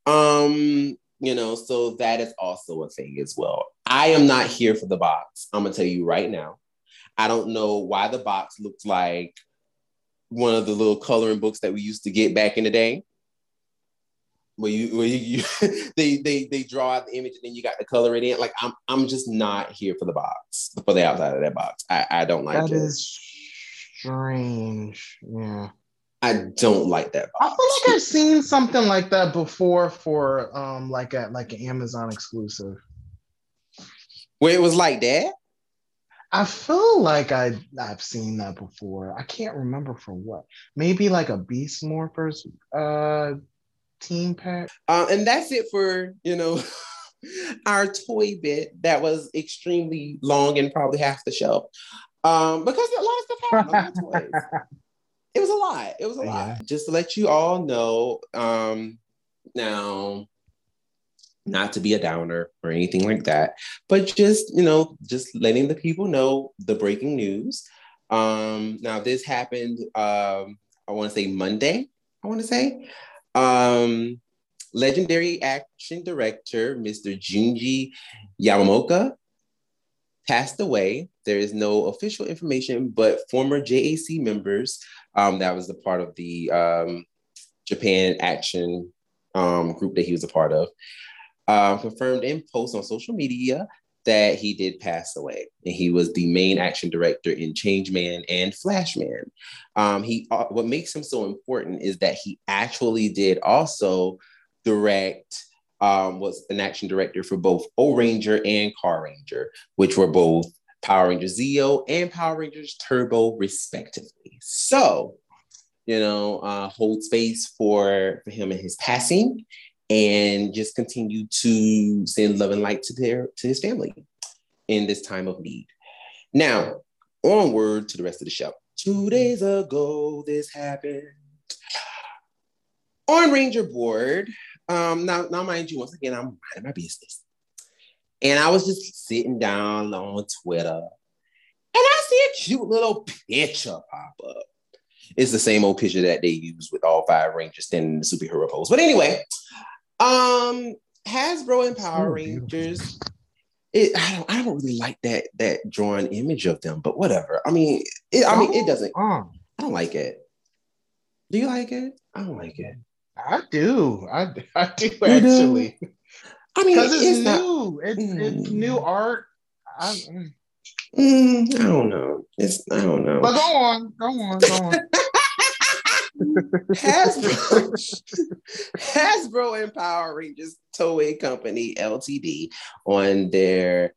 Um, you know, so that is also a thing as well. I am not here for the box. I'm gonna tell you right now. I don't know why the box looks like one of the little coloring books that we used to get back in the day. Where you, where you, you [laughs] they, they, they draw out the image and then you got to color it in. Like I'm, I'm just not here for the box, for the outside of that box. I, I don't like that it. That is strange. Yeah. I don't like that. Box. I feel like I've seen something like that before for um like a like an Amazon exclusive. Where it was like that? I feel like I I've seen that before. I can't remember for what. Maybe like a Beast Morphers uh team pack. Uh, and that's it for you know [laughs] our toy bit that was extremely long and probably half the show. Um, because a lot of stuff happened. Of toys. [laughs] it was a lot. It was a lot. Just to let you all know, um, now, not to be a downer or anything like that, but just you know, just letting the people know the breaking news. Um, now this happened. Um, I want to say Monday. I want to say. Um, legendary action director Mr. Junji Yamamoto passed away. There is no official information, but former JAC members, um, that was the part of the um, Japan Action um, group that he was a part of, uh, confirmed in posts on social media that he did pass away. And he was the main action director in Changeman and Flashman. Um, he, uh, what makes him so important is that he actually did also direct um, was an action director for both O Ohranger and Carranger, which were both Power Rangers Zeo and Power Rangers Turbo, respectively. So, you know, uh, hold space for, for him and his passing, and just continue to send love and light to their to his family in this time of need. Now, onward to the rest of the show. Two days ago, this happened. On Ranger Board, um, now, now, mind you, once again, I'm minding my business. And I was just sitting down on Twitter and I see a cute little picture pop up. It's the same old picture that they use with all five Rangers standing in the superhero pose. But anyway, um, Hasbro and Power Rangers. It, I don't, I don't really like that that drawn image of them, but whatever. I mean, it, I mean, it doesn't. I don't like it. Do you like it? I don't like it. I do. I, I do actually. Do? I mean, because it's, it's, new. Not, it's, mm, it's new art. I, mm, I don't know. It's I don't know. But go on, go on, go on. [laughs] Hasbro, [laughs] Hasbro and Power Rangers Toei Company Ltd. on their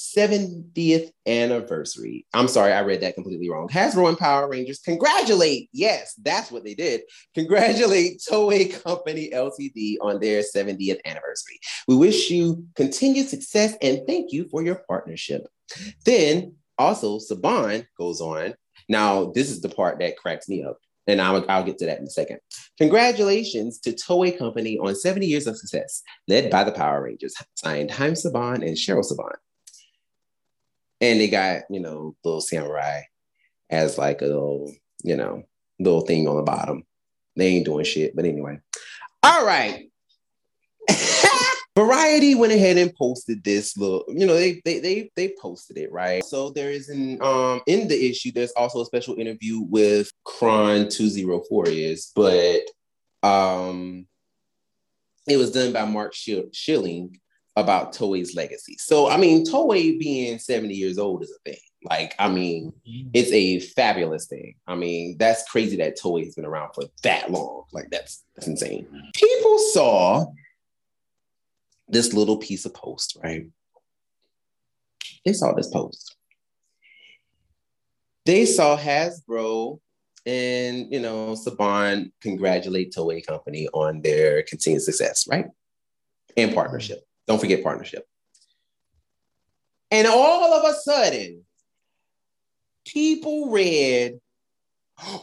70th anniversary. I'm sorry, I read that completely wrong. Hasbro and Power Rangers congratulate, yes, that's what they did. Congratulate Toei Company Ltd on their 70th anniversary. We wish you continued success and thank you for your partnership. Then also, Saban goes on. Now, this is the part that cracks me up. And I'll, I'll get to that in a second. Congratulations to Toei Company on 70 years of success, led by the Power Rangers, signed Haim Saban and Cheryl Saban and they got you know little samurai as like a little you know little thing on the bottom. They ain't doing shit, but anyway. All right. [laughs] Variety went ahead and posted this little, you know, they they they they posted it, right? So there is an um in the issue, there's also a special interview with Kron 204 is, but um it was done by Mark Schilling about Toei's legacy. So, I mean, Toei being 70 years old is a thing. Like, I mean, mm-hmm. it's a fabulous thing. I mean, that's crazy that Toei has been around for that long. Like, that's that's insane. People saw this little piece of post, right? They saw this post. They saw Hasbro and you know Saban congratulate Toei Company on their continued success, right? And partnership. Don't forget partnership. And all of a sudden, people read,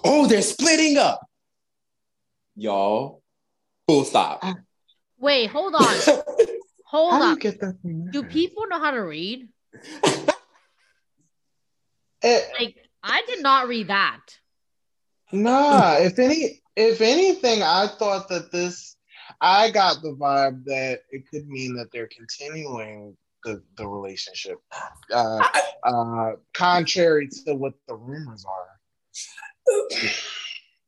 oh, they're splitting up. Y'all, full stop. Wait, hold on. [laughs] hold how on. Do, get that do people know how to read? it, [laughs] eh. like, I did not read that. Nah, if any, if anything, I thought that this I got the vibe that it could mean that they're continuing the, the relationship, uh, uh, contrary to what the rumors are.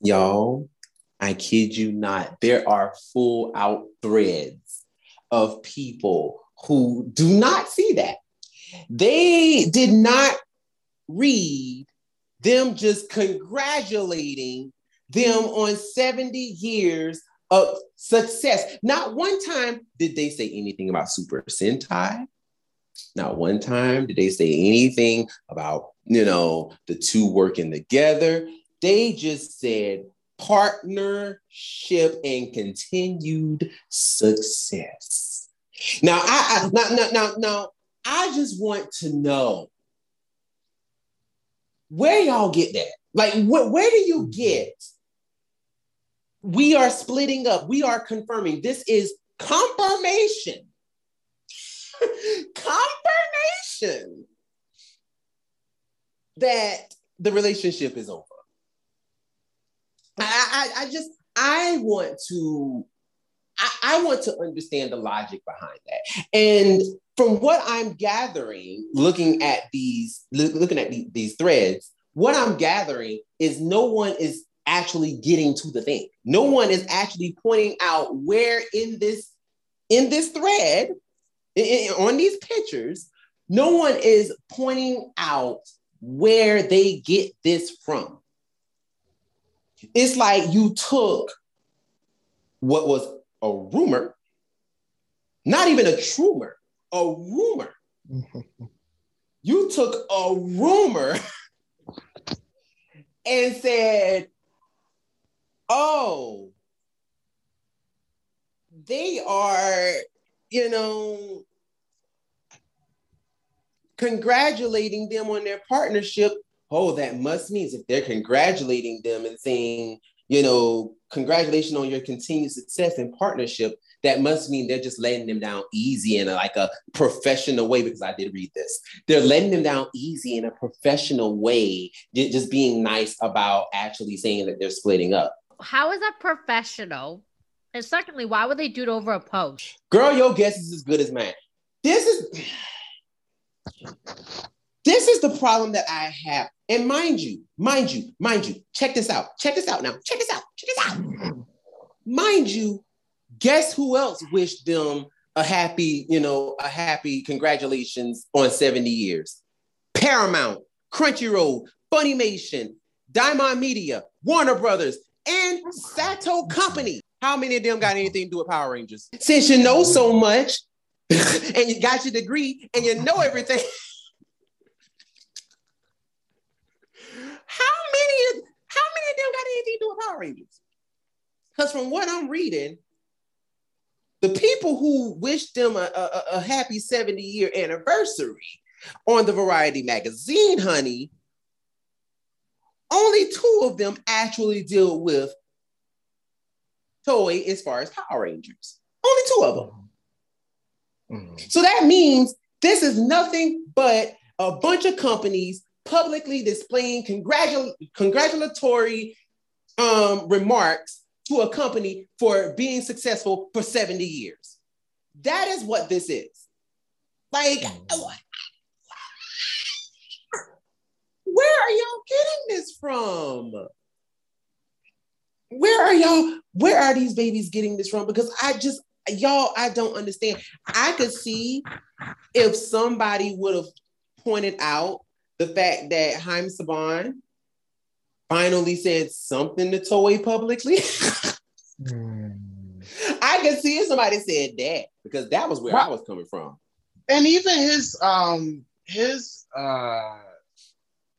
Y'all, I kid you not, there are full out threads of people who do not see that. They did not read them just congratulating them on 70 years of success. Not one time did they say anything about Super Sentai. Not one time did they say anything about, you know, the two working together. They just said partnership and continued success. Now, I, I now, now, now, now, I just want to know where y'all get that? Like, wh- where do you get? We are splitting up. We are confirming. This is confirmation. [laughs] confirmation that the relationship is over. I, I, just I want to I, I want to understand the logic behind that. And from what I'm gathering, looking at these, looking at these threads, what I'm gathering is no one is actually getting to the thing. No one is actually pointing out where in this in this thread, in, on these pictures, no one is pointing out where they get this from. It's like you took what was a rumor, not even a trumor, a rumor. [laughs] you took a rumor [laughs] and said, oh, they are, you know, congratulating them on their partnership. Oh, that must means if they're congratulating them and saying, you know, congratulations on your continued success and partnership. That must mean they're just letting them down easy in a, like a professional way, because I did read this. They're letting them down easy in a professional way, just being nice about actually saying that they're splitting up. How is that professional? And secondly, why would they do it over a post? Girl, your guess is as good as mine. This is [sighs] this is the problem that I have. And mind you, mind you, mind you, check this out. Check this out now. Check this out. Check this out. Mind you, guess who else wished them a happy, you know, a happy congratulations on 70 years? Paramount, Crunchyroll, Funimation, Diamond Media, Warner Brothers, and Sato Company. How many of them got anything to do with Power Rangers? Since you know so much [laughs] and you got your degree and you know everything. [laughs] How many, how many of them got anything to do with Power Rangers? Because from what I'm reading, the people who wished them a, a, a happy 70 year anniversary on the Variety magazine, honey, only two of them actually deal with Toei as far as Power Rangers. Only two of them. Mm-hmm. So that means this is nothing but a bunch of companies publicly displaying congratul- congratulatory um, remarks to a company for being successful for 70 years. That is what this is. Like, mm. where are y'all getting this from? Where are y'all? Where are these babies getting this from? Because I just, y'all, I don't understand. I could see if somebody would have pointed out the fact that Haim Saban finally said something to Toei publicly. mm. I can see if somebody said that because that was where I was coming from. And even his um his uh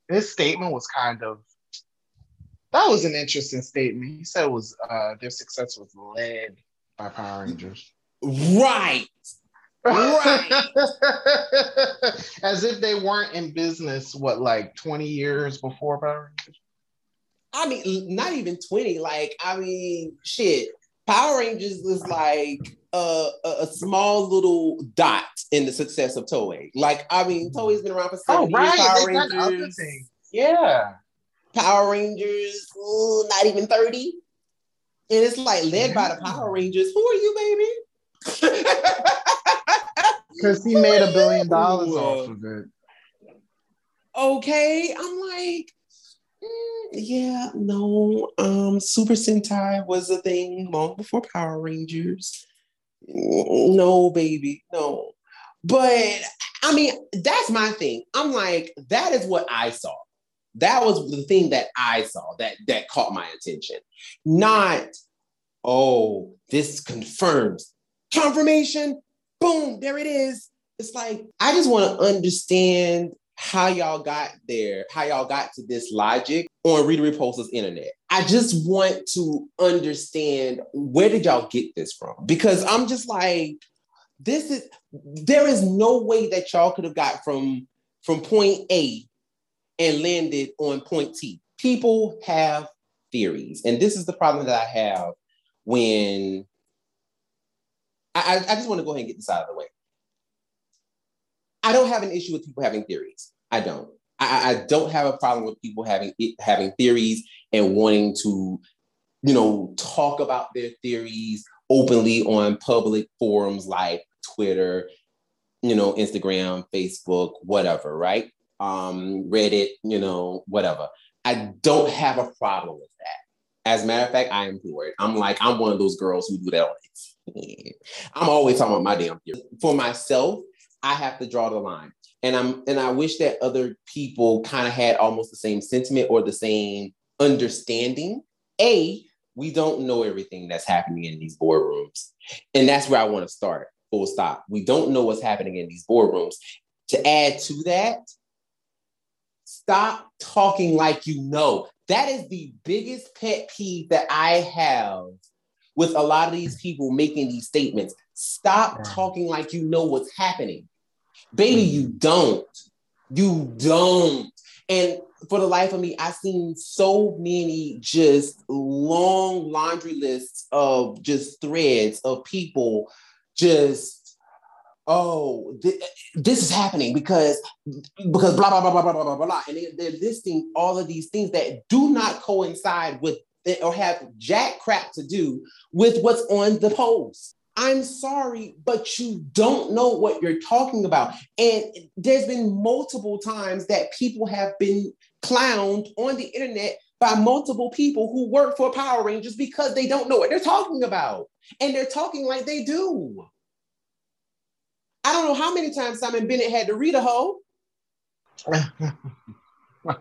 his statement was kind of that was an interesting statement. He said it was uh their success was led by Power Rangers. Right. Right. [laughs] As if they weren't in business, what, like 20 years before Power Rangers? I mean, not even 20. Like, I mean, shit. Power Rangers was like a, a, small little dot in the success of Toei. Like, I mean, mm-hmm. Toei's been around for 70 oh, right. years. Power Rangers. Yeah. Power Rangers, ooh, not even 30. And it's like led yeah. by the Power Rangers. Who are you, baby? [laughs] Because he made a billion dollars off of it. Okay, I'm like, mm, yeah, no. Um, Super Sentai was a thing long before Power Rangers. No, baby, no. But I mean, that's my thing. I'm like, that is what I saw. That was the thing that I saw that that caught my attention. Not, oh, this confirms confirmation boom, there it is. It's like, I just want to understand how y'all got there, how y'all got to this logic on Rita Repulsa's internet. I just want to understand where did y'all get this from? Because I'm just like, this is there is no way that y'all could have got from from point A and landed on point T. People have theories. And this is the problem that I have when I, I just want to go ahead and get this out of the way. I don't have an issue with people having theories. I don't. I, I don't have a problem with people having having theories and wanting to, you know, talk about their theories openly on public forums like Twitter, you know, Instagram, Facebook, whatever, right? Um, Reddit, you know, whatever. I don't have a problem with that. As a matter of fact, I am it. I'm like, I'm one of those girls who do that I'm always talking about my damn. For myself, I have to draw the line. And I'm and I wish that other people kind of had almost the same sentiment or the same understanding. A, we don't know everything that's happening in these boardrooms. And that's where I want to start. Full stop. We don't know what's happening in these boardrooms. To add to that, stop talking like you know. That is the biggest pet peeve that I have with a lot of these people making these statements. Stop talking like you know what's happening. Baby, mm. you don't. You don't. And for the life of me, I've seen so many just long laundry lists of just threads of people just, oh, th- this is happening because because blah blah blah blah blah blah blah blah, and they, they're listing all of these things that do not coincide with or have jack crap to do with what's on the polls. I'm sorry, but you don't know what you're talking about. And there's been multiple times that people have been clowned on the internet by multiple people who work for Power Rangers because they don't know what they're talking about. And they're talking like they do. I don't know how many times Simon Bennett had to read a hoe. [laughs] All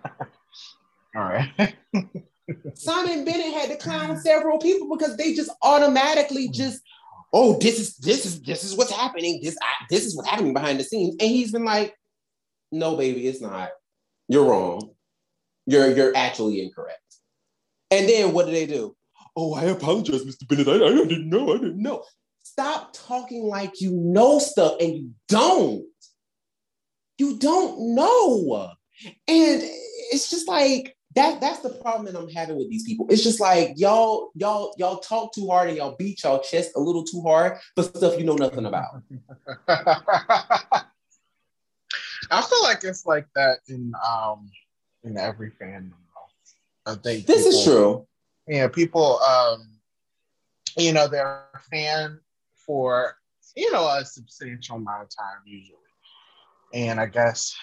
right. [laughs] Simon Bennett had to clown several people because they just automatically hmm. just, oh, this is this is this is what's happening. This I, this is what's happening behind the scenes, and he's been like, no, baby, it's not. You're wrong. You're you're actually incorrect. And then what do they do? Oh, I apologize, Mr. Bennett. I, I didn't know. I didn't know. Stop talking like you know stuff and you don't. You don't know. And it's just like that that's the problem that I'm having with these people. It's just like y'all, y'all, y'all talk too hard and y'all beat y'all chest a little too hard for stuff you know nothing about. [laughs] I feel like it's like that in um in every fandom. I think this people, is true. Yeah, people um you know they're a fan for you know a substantial amount of time usually. And I guess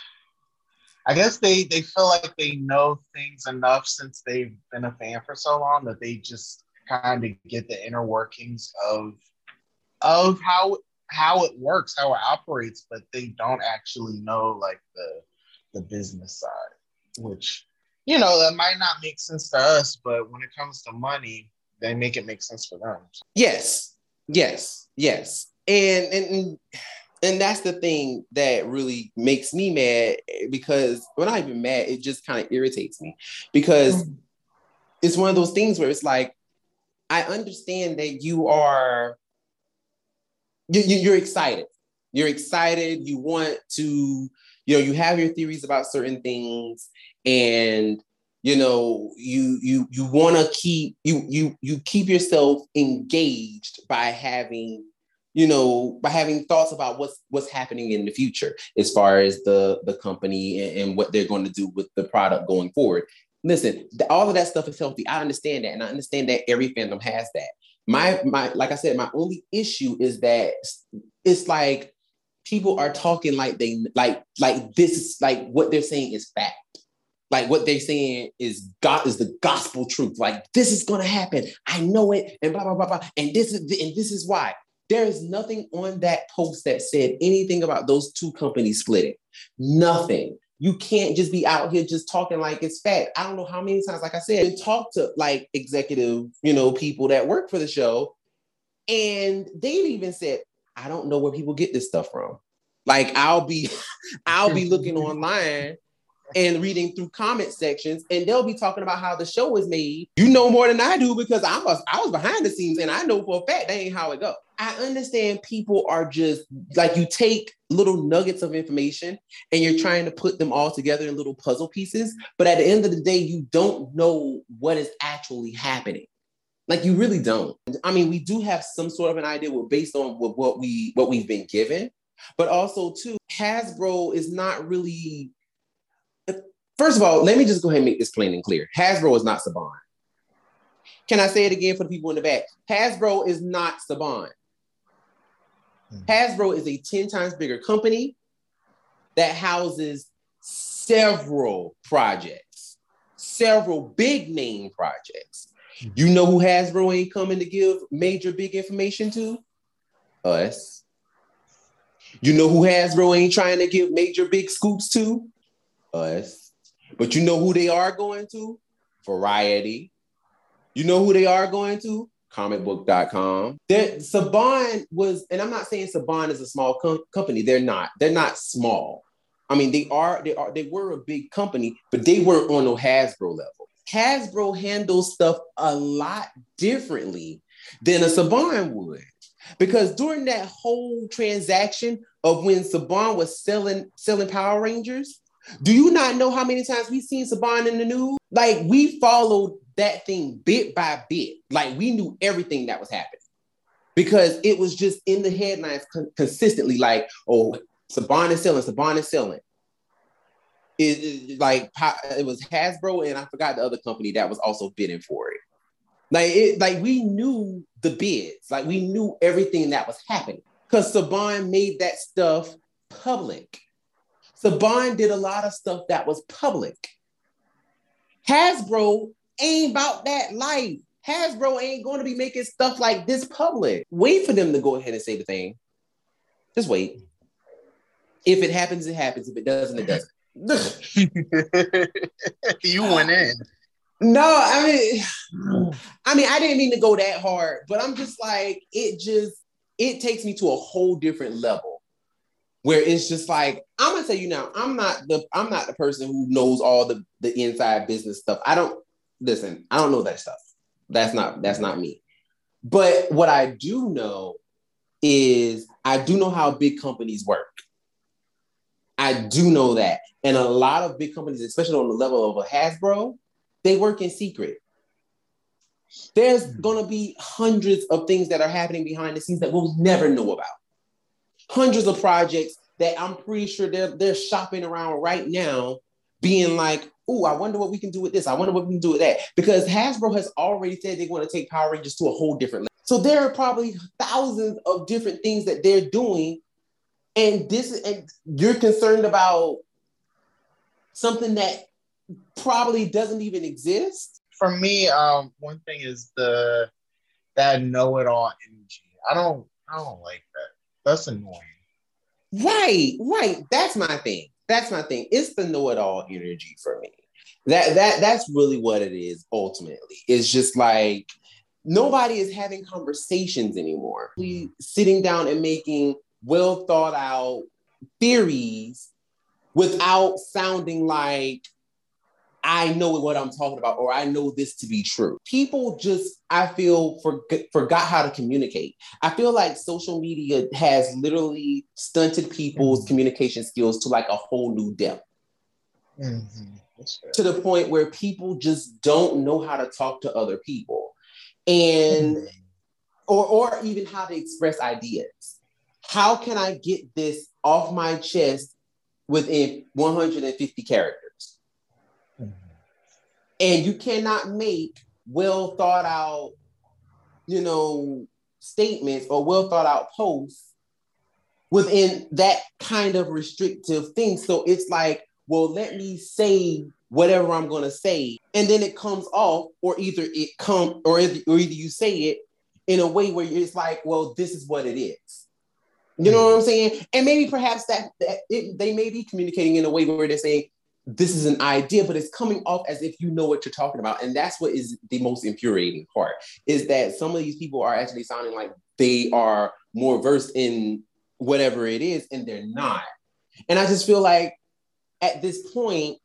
I guess they they feel like they know things enough since they've been a fan for so long that they just kind of get the inner workings of of how how it works, how it operates, but they don't actually know like the the business side, which you know that might not make sense to us, but when it comes to money, they make it make sense for them. Yes, yes, yes, and and and that's the thing that really makes me mad because when I even mad, it just kind of irritates me because mm. it's one of those things where it's like, I understand that you are, you, you're excited. You're excited. You want to, you know, you have your theories about certain things, and you know, you you you want to keep you you you keep yourself engaged by having you know, by having thoughts about what's what's happening in the future as far as the the company and, and what they're going to do with the product going forward. Listen, all of that stuff is healthy. I understand that, and I understand that every fandom has that. My my, like I said, my only issue is that it's like people are talking like they like like this is like what they're saying is fact like what they're saying is God is the gospel truth. Like this is gonna happen. I know it, and blah blah blah blah. And this is and this is why. There is nothing on that post that said anything about those two companies splitting. Nothing. You can't just be out here just talking like it's fact. I don't know how many times, like I said, talk to like executive, you know, people that work for the show, and they've even said, "I don't know where people get this stuff from." Like I'll be, [laughs] I'll be looking online and reading through comment sections, and they'll be talking about how the show is made. You know more than I do because I was I was behind the scenes, and I know for a fact that ain't how it go. I understand people are just like you take little nuggets of information and you're trying to put them all together in little puzzle pieces, but at the end of the day, you don't know what is actually happening. Like you really don't. I mean, we do have some sort of an idea based on what, what we what we've been given, but also too, Hasbro is not really. First of all, let me just go ahead and make this plain and clear. Hasbro is not Saban. Can I say it again for the people in the back? Hasbro is not Saban. Hmm. Hasbro is a 10 times bigger company that houses several projects, several big name projects. Hmm. You know who Hasbro ain't coming to give major big information to? Us. You know who Hasbro ain't trying to give major big scoops to? Us. But you know who they are going to? Variety. You know who they are going to? comicbook.com. Saban was, and I'm not saying Saban is a small com- company. They're not. They're not small. I mean, they are. They are. They were a big company, but they weren't on no Hasbro level. Hasbro handles stuff a lot differently than a Saban would, because during that whole transaction of when Saban was selling selling Power Rangers, do you not know how many times we've seen Saban in the news? Like we followed that thing bit by bit. Like we knew everything that was happening because it was just in the headlines con- consistently. Like, oh, Saban is selling, Saban is selling. It, it, like it was Hasbro and I forgot the other company that was also bidding for it. Like it, like we knew the bids, like we knew everything that was happening because Saban made that stuff public. Saban did a lot of stuff that was public. Hasbro ain't about that life. Hasbro ain't going to be making stuff like this public. Wait for them to go ahead and say the thing. Just wait. If it happens, it happens. If it doesn't, it doesn't. [laughs] you went in. No, I mean, I mean, I didn't mean to go that hard, but I'm just like, it just it takes me to a whole different level where it's just like I'm gonna tell you now, I'm not the I'm not the person who knows all the the inside business stuff. I don't listen, I don't know that stuff. That's not that's not me. But what I do know is I do know how big companies work. I do know that. And a lot of big companies, especially on the level of a Hasbro, they work in secret. There's going to be hundreds of things that are happening behind the scenes that we'll never know about. Hundreds of projects that I'm pretty sure they're, they're shopping around right now, being like, oh, I wonder what we can do with this. I wonder what we can do with that. Because Hasbro has already said they want to take Power Rangers to a whole different level. So there are probably thousands of different things that they're doing. And this and you're concerned about something that probably doesn't even exist. For me, um, one thing is the that know-it-all energy. I don't I don't like that. That's annoying. Right, right. That's my thing. That's my thing. It's the know-it-all energy for me. That that that's really what it is ultimately. It's just like nobody is having conversations anymore. We sitting down and making well thought out theories without sounding like I know what I'm talking about or I know this to be true. People just, I feel, for, forgot how to communicate. I feel like social media has literally stunted people's mm-hmm. communication skills to like a whole new depth. Mm-hmm. To the point where people just don't know how to talk to other people and mm-hmm. or, or even how to express ideas. How can I get this off my chest within 150 characters? And you cannot make well thought out, you know, statements or well thought out posts within that kind of restrictive thing. So it's like, well, let me say whatever I'm going to say, and then it comes off, or either it come, or either, or either you say it in a way where it's like, well, this is what it is. You know what I'm saying? And maybe perhaps that, that it, they may be communicating in a way where they're saying, this is an idea, but it's coming off as if you know what you're talking about. And that's what is the most infuriating part is that some of these people are actually sounding like they are more versed in whatever it is, and they're not. And I just feel like at this point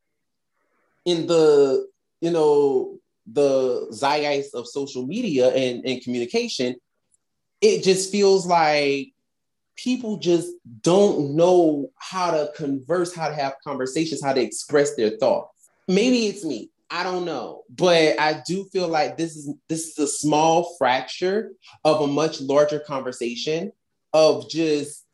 in the, you know, the zeitgeist of social media and, and communication, it just feels like people just don't know how to converse, how to have conversations, how to express their thoughts. Maybe it's me. I don't know, but I do feel like this is this is a small fracture of a much larger conversation of just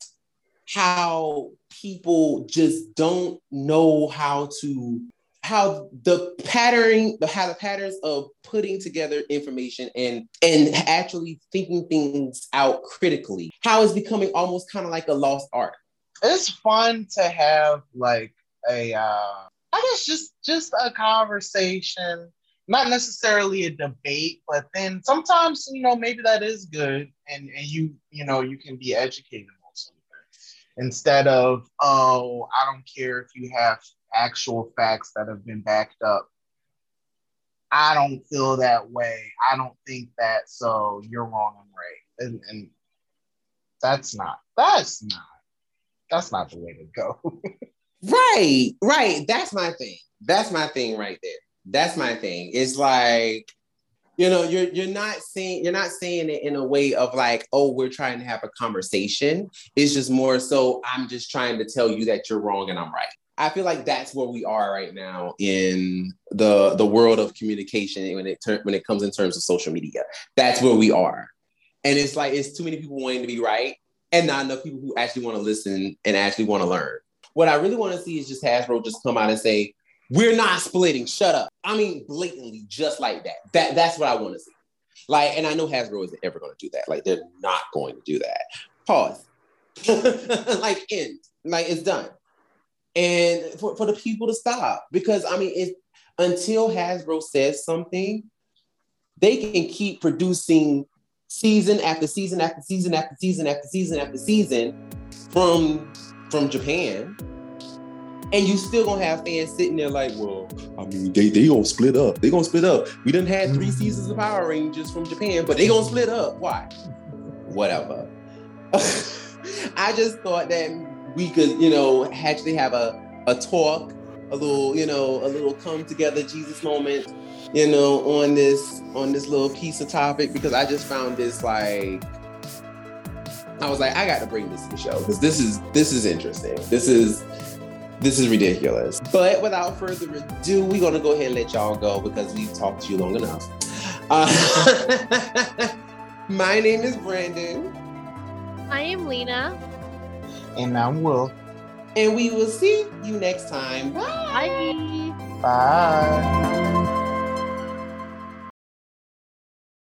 how people just don't know how to how the patterning the how the patterns of putting together information and and actually thinking things out critically how it's becoming almost kind of like a lost art. It's fun to have like a uh i guess just just a conversation not necessarily a debate but then sometimes you know maybe that is good and and you you know you can be educated instead of oh i don't care if you have actual facts that have been backed up. I don't feel that way. I don't think that. So you're wrong. I'm right. And, and that's not. That's not. That's not the way to go. [laughs] right. Right. That's my thing. That's my thing right there. That's my thing. It's like you know you're you're not saying you're not saying it in a way of like oh we're trying to have a conversation it's just more so i'm just trying to tell you that you're wrong and i'm right I feel like that's where we are right now in the the world of communication when it ter- when it comes in terms of social media. That's where we are, and it's like it's too many people wanting to be right, and not enough people who actually want to listen and actually want to learn. What I really want to see is just Hasbro just come out and say, "We're not splitting. Shut up." I mean, blatantly, just like that. That that's what I want to see. Like, and I know Hasbro isn't ever going to do that. Like, they're not going to do that. Pause. [laughs] like, end. Like, it's done and for, for the people to stop because I mean, it, until Hasbro says something, they can keep producing season after season after season after season after season after season from from Japan. And you still gonna have fans sitting there like, well, I mean, they they gonna split up. They gonna split up. We didn't have three seasons of Power Rangers from Japan, but they gonna split up. Why? Whatever. [laughs] I just thought that we could, you know, actually have a, a talk, a little, you know, a little come together Jesus moment, you know, on this on this little piece of topic because I just found this like I was like, I got to bring this to the show because this is this is interesting. This is this is ridiculous. But without further ado, we're gonna go ahead and let y'all go because we've talked to you long enough. Uh, [laughs] my name is Brandon. I am Lena. And I'm Will. And we will see you next time. Bye. Bye. Bye.